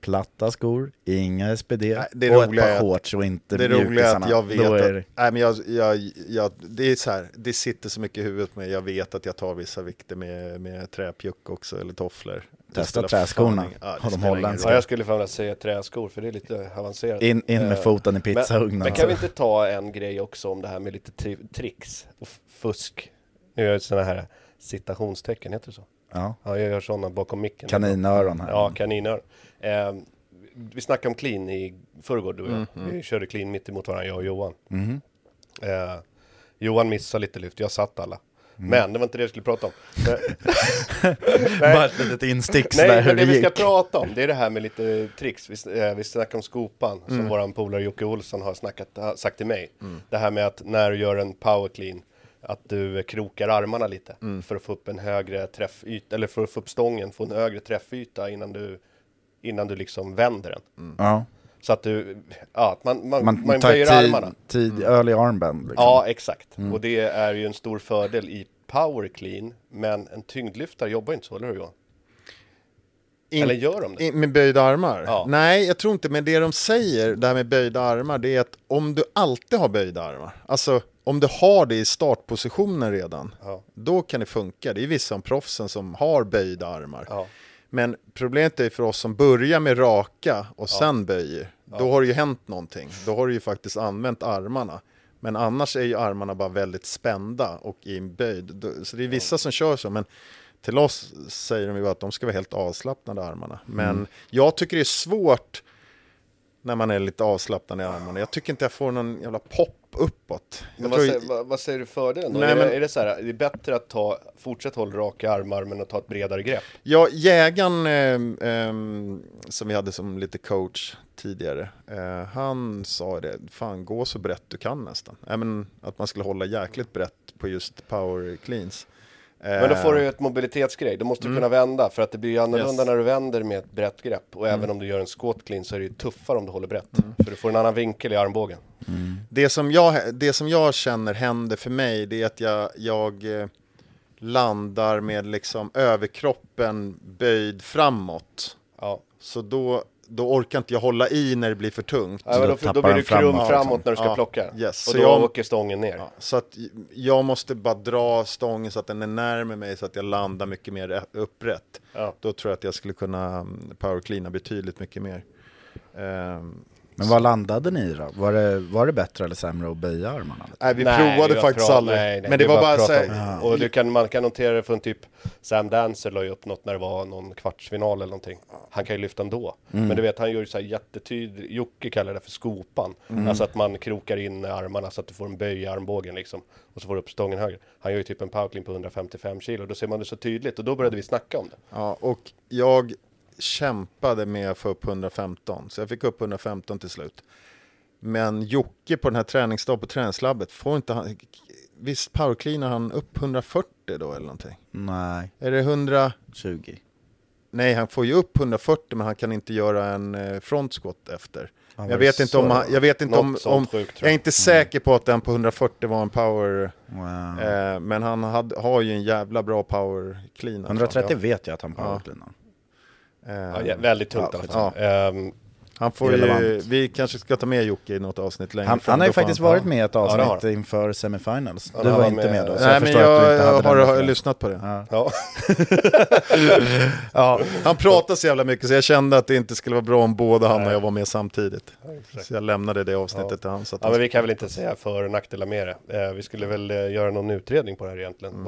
[SPEAKER 3] platta skor, inga SPD
[SPEAKER 4] Nej, det
[SPEAKER 3] och ett par
[SPEAKER 4] att-
[SPEAKER 3] shorts och inte
[SPEAKER 4] Det roliga är att jag vet att,
[SPEAKER 3] är det-
[SPEAKER 4] nej, men jag, jag, jag, det är så här, det sitter så mycket i huvudet med Jag vet att jag tar vissa vikter med, med träpjuck också, eller tofflor.
[SPEAKER 3] Testa träskorna.
[SPEAKER 4] ja,
[SPEAKER 3] Har de holländska?
[SPEAKER 2] ja, jag skulle fan vilja säga träskor för det är lite avancerat.
[SPEAKER 3] In, in med
[SPEAKER 2] Eh,
[SPEAKER 3] foten i
[SPEAKER 2] Men,
[SPEAKER 3] pizzaugnen.
[SPEAKER 2] men kan vi inte ta en grej också om det här med lite tri- tricks och fusk? Nu gör jag sådana här citationstecken, heter det så?
[SPEAKER 3] Ja.
[SPEAKER 2] Ja, jag gör sådana bakom micken.
[SPEAKER 3] Kaninöron här.
[SPEAKER 2] Ja, kaninöron. Eh, vi snackade om clean i förrgår, du och jag.
[SPEAKER 4] Mhm.
[SPEAKER 2] Vi körde clean mitt emot varandra, jag och Johan.
[SPEAKER 3] Mhm.
[SPEAKER 2] Eh, Johan missade lite lyft, jag satt alla.
[SPEAKER 3] Mm.
[SPEAKER 2] Men det var inte det jag skulle prata om.
[SPEAKER 3] Bara ett litet instick
[SPEAKER 2] Nej,
[SPEAKER 3] där hur
[SPEAKER 2] men det
[SPEAKER 3] det
[SPEAKER 2] vi ska prata om, det är det här med lite tricks. Vi, eh, vi snackar om skopan,
[SPEAKER 3] Mm.
[SPEAKER 2] som våran polare Jocke Olsson har snackat, sagt till mig. Det här med att när du gör en power clean, att du krokar armarna lite
[SPEAKER 3] Mm.
[SPEAKER 2] för att få upp en högre träffyta, eller för att få upp stången, få en högre träffyta innan du, innan du liksom vänder den.
[SPEAKER 3] Ja.
[SPEAKER 2] Så att du, ja, att man, man, man,
[SPEAKER 3] Man,
[SPEAKER 2] böjer
[SPEAKER 3] tid,
[SPEAKER 2] armarna.
[SPEAKER 3] tid early armband. Liksom.
[SPEAKER 2] Ja, exakt.
[SPEAKER 3] Mm.
[SPEAKER 2] Och det är ju en stor fördel i power clean, men en tyngdlyftare jobbar inte så, eller hur Johan?
[SPEAKER 4] In-
[SPEAKER 2] Eller gör de det?
[SPEAKER 4] in- Med böjda armar?
[SPEAKER 2] Ja.
[SPEAKER 4] Nej, jag tror inte, men det de säger, det här med böjda armar, det är att om du alltid har böjda armar, alltså om du har det i startpositionen redan,
[SPEAKER 2] Ja.
[SPEAKER 4] då kan det funka. Det är vissa av proffsen som har böjda armar.
[SPEAKER 2] Ja.
[SPEAKER 4] Men problemet är för oss som börjar med raka och sen böjer, då har det ju hänt någonting. Då har du ju faktiskt använt armarna. Men annars är ju armarna bara väldigt spända och i en böjd. Så det är vissa som kör så, men till oss säger de ju att de ska vara helt avslappnade armarna. Men jag tycker det är svårt när man är lite avslappnad i armarna. Jag tycker inte jag får någon jävla pop uppåt.
[SPEAKER 2] Vad,
[SPEAKER 4] tror-
[SPEAKER 2] säger, vad, vad säger du då?
[SPEAKER 4] Nej,
[SPEAKER 2] är,
[SPEAKER 4] men-
[SPEAKER 2] det, är det så här, är det bättre att ta, fortsätt hålla raka armar men att ta ett bredare grepp?
[SPEAKER 4] Ja, jägaren ehm, ehm, som vi hade som lite coach tidigare, eh, han sa det, fan gå så brett du kan nästan. Även att man skulle hålla jäkligt brett på just power cleans.
[SPEAKER 2] Men då får du
[SPEAKER 4] Eh,
[SPEAKER 2] ju ett mobilitetsgrej, då måste du kunna vända för att det blir ju annorlunda
[SPEAKER 4] Yes. Mm.
[SPEAKER 2] när du vänder med ett brett grepp och även om du gör en squat clean så är det ju tuffare om du håller brett för du får en annan vinkel i armbågen.
[SPEAKER 4] det, som jag, det som jag känner händer för mig, det är att jag, jag eh, landar med liksom överkroppen böjd framåt.
[SPEAKER 2] Ja,
[SPEAKER 4] Så då, då orkar inte jag hålla i när det blir för tungt.
[SPEAKER 2] ja
[SPEAKER 3] då
[SPEAKER 2] då, då blir du krum
[SPEAKER 3] framåt,
[SPEAKER 2] framåt, när du ska
[SPEAKER 4] Ja,
[SPEAKER 2] plocka
[SPEAKER 4] yes.
[SPEAKER 2] och
[SPEAKER 4] Så
[SPEAKER 2] då
[SPEAKER 4] jag-
[SPEAKER 2] åker stången ner.
[SPEAKER 4] Ja, så att jag måste bara dra stången så att den är närmare mig så att jag landar mycket mer upprätt.
[SPEAKER 2] Ja.
[SPEAKER 4] Då tror jag att jag skulle kunna mm, powercleana betydligt mycket mer. Ehm,
[SPEAKER 3] Men vad landade ni då? Var det, var det bättre eller sämre att böja armarna?
[SPEAKER 4] nej, vi
[SPEAKER 2] Nej,
[SPEAKER 4] provade faktiskt
[SPEAKER 2] pra-
[SPEAKER 4] aldrig.
[SPEAKER 2] nej, nej,
[SPEAKER 4] men det, var bara
[SPEAKER 2] prat
[SPEAKER 4] så här,
[SPEAKER 2] Och du kan, man kan notera det från typ Sam Dancer la ju upp något när det var någon kvartsfinal eller någonting. Han kan ju lyfta ändå. Men du vet, han gör ju så här jättetydligt, Jocke kallar det för skopan. Alltså att man krokar in armarna så att du får en böj i armbågen liksom. Och så får du upp stången högre. Han gör ju typ en powerclean på 155 kilo. Då ser man det så tydligt och då började vi snacka om det.
[SPEAKER 4] ja, och jag, kämpade med att få upp 115. Så jag fick upp 115 till slut. Men Jocke på den här träningsdagen på träningslabbet, får inte han... Visst powercleanar han upp 140 då eller någonting?
[SPEAKER 3] Nej,
[SPEAKER 4] Är det 100...
[SPEAKER 3] 20.
[SPEAKER 4] Nej, han får ju upp 140 men han kan inte göra en eh, frontskott efter.
[SPEAKER 3] Han
[SPEAKER 4] Jag vet inte om, han, jag vet inte om, om
[SPEAKER 2] sjukt, tror
[SPEAKER 4] jag är
[SPEAKER 2] jag.
[SPEAKER 4] inte säker på att den på 140 var en power,
[SPEAKER 3] Wow.
[SPEAKER 4] eh, men han hade, har ju en jävla bra power clean. i alla fall.
[SPEAKER 3] 130 vet jag att han powercleanar.
[SPEAKER 2] Ja, ja, väldigt tungt
[SPEAKER 3] Ja,
[SPEAKER 2] alla fall. Ehm,
[SPEAKER 4] han får ju, vi kanske ska ta med Jocke i något avsnitt längre
[SPEAKER 3] Han, han har ju faktiskt varit med i ett
[SPEAKER 2] Ja, har
[SPEAKER 3] avsnitt inför semifinals.
[SPEAKER 2] Ja,
[SPEAKER 3] du var
[SPEAKER 2] var
[SPEAKER 3] inte med då, så
[SPEAKER 4] Nej
[SPEAKER 3] jag
[SPEAKER 4] men
[SPEAKER 3] förstår att du
[SPEAKER 4] jag,
[SPEAKER 3] inte hade
[SPEAKER 4] har,
[SPEAKER 3] den
[SPEAKER 4] har
[SPEAKER 3] referensen.
[SPEAKER 4] lyssnat på det.
[SPEAKER 3] Ja.
[SPEAKER 2] ja.
[SPEAKER 3] Ja,
[SPEAKER 4] Han pratade så jävla mycket så jag kände att det inte skulle vara bra om båda han och jag var med samtidigt. Så jag lämnade det avsnittet till han. Så att
[SPEAKER 2] ja, men vi kan väl inte säga för och nackdelar med det. Eh, vi skulle väl eh, göra någon utredning på det här egentligen.
[SPEAKER 4] Mm.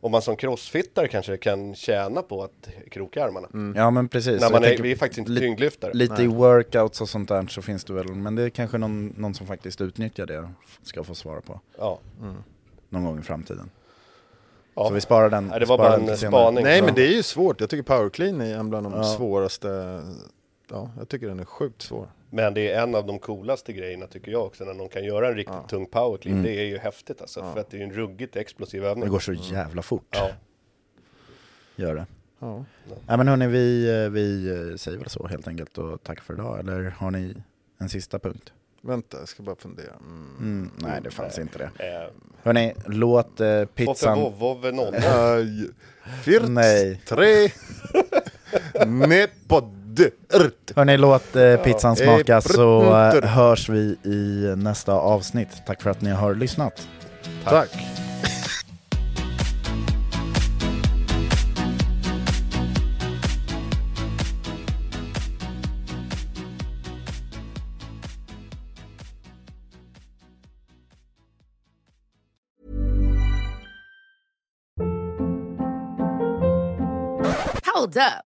[SPEAKER 2] Om man som crossfittare kanske kan tjäna på att kroka armarna.
[SPEAKER 3] ja men precis.
[SPEAKER 2] När man är, vi är faktiskt inte
[SPEAKER 3] li-
[SPEAKER 2] tyngdlyftare.
[SPEAKER 3] Lite i workouts och sånt där så finns det väl, men det är kanske någon, någon som faktiskt utnyttjar det ska få svara på
[SPEAKER 2] Ja.
[SPEAKER 3] någon gång i framtiden.
[SPEAKER 2] Ja.
[SPEAKER 3] Så vi sparar den.
[SPEAKER 2] Nej, det var bara en spaning.
[SPEAKER 4] Nej men det är ju svårt, jag tycker power clean är en bland de
[SPEAKER 3] Ja.
[SPEAKER 4] svåraste. Ja, jag tycker den är sjukt svår.
[SPEAKER 2] Men det är en av de coolaste grejerna tycker jag också när någon kan göra en riktigt tung power clean. Det är ju häftigt alltså. För att det är en ruggigt explosiv övning.
[SPEAKER 3] Mm. Det går så jävla fort.
[SPEAKER 2] Ja.
[SPEAKER 3] Gör det.
[SPEAKER 4] Ja.
[SPEAKER 3] Nej men hörni, vi, eh, vi eh, säger väl så helt enkelt och tack för idag. Eller har ni en sista punkt?
[SPEAKER 4] Vänta, jag ska bara fundera. Mm.
[SPEAKER 3] Mm, nej, det fanns inte det.
[SPEAKER 2] Eh,
[SPEAKER 3] Hörni, låt eh,
[SPEAKER 2] Pizzan... noll.
[SPEAKER 4] Aj. Fyrt,
[SPEAKER 3] Nej.
[SPEAKER 4] tre, nepoddört.
[SPEAKER 3] Hörni, låt eh, pizzan
[SPEAKER 4] Eh,
[SPEAKER 3] smaka så eh, hörs vi i nästa avsnitt. Tack för att ni har lyssnat.
[SPEAKER 4] Tack.
[SPEAKER 6] Hold up.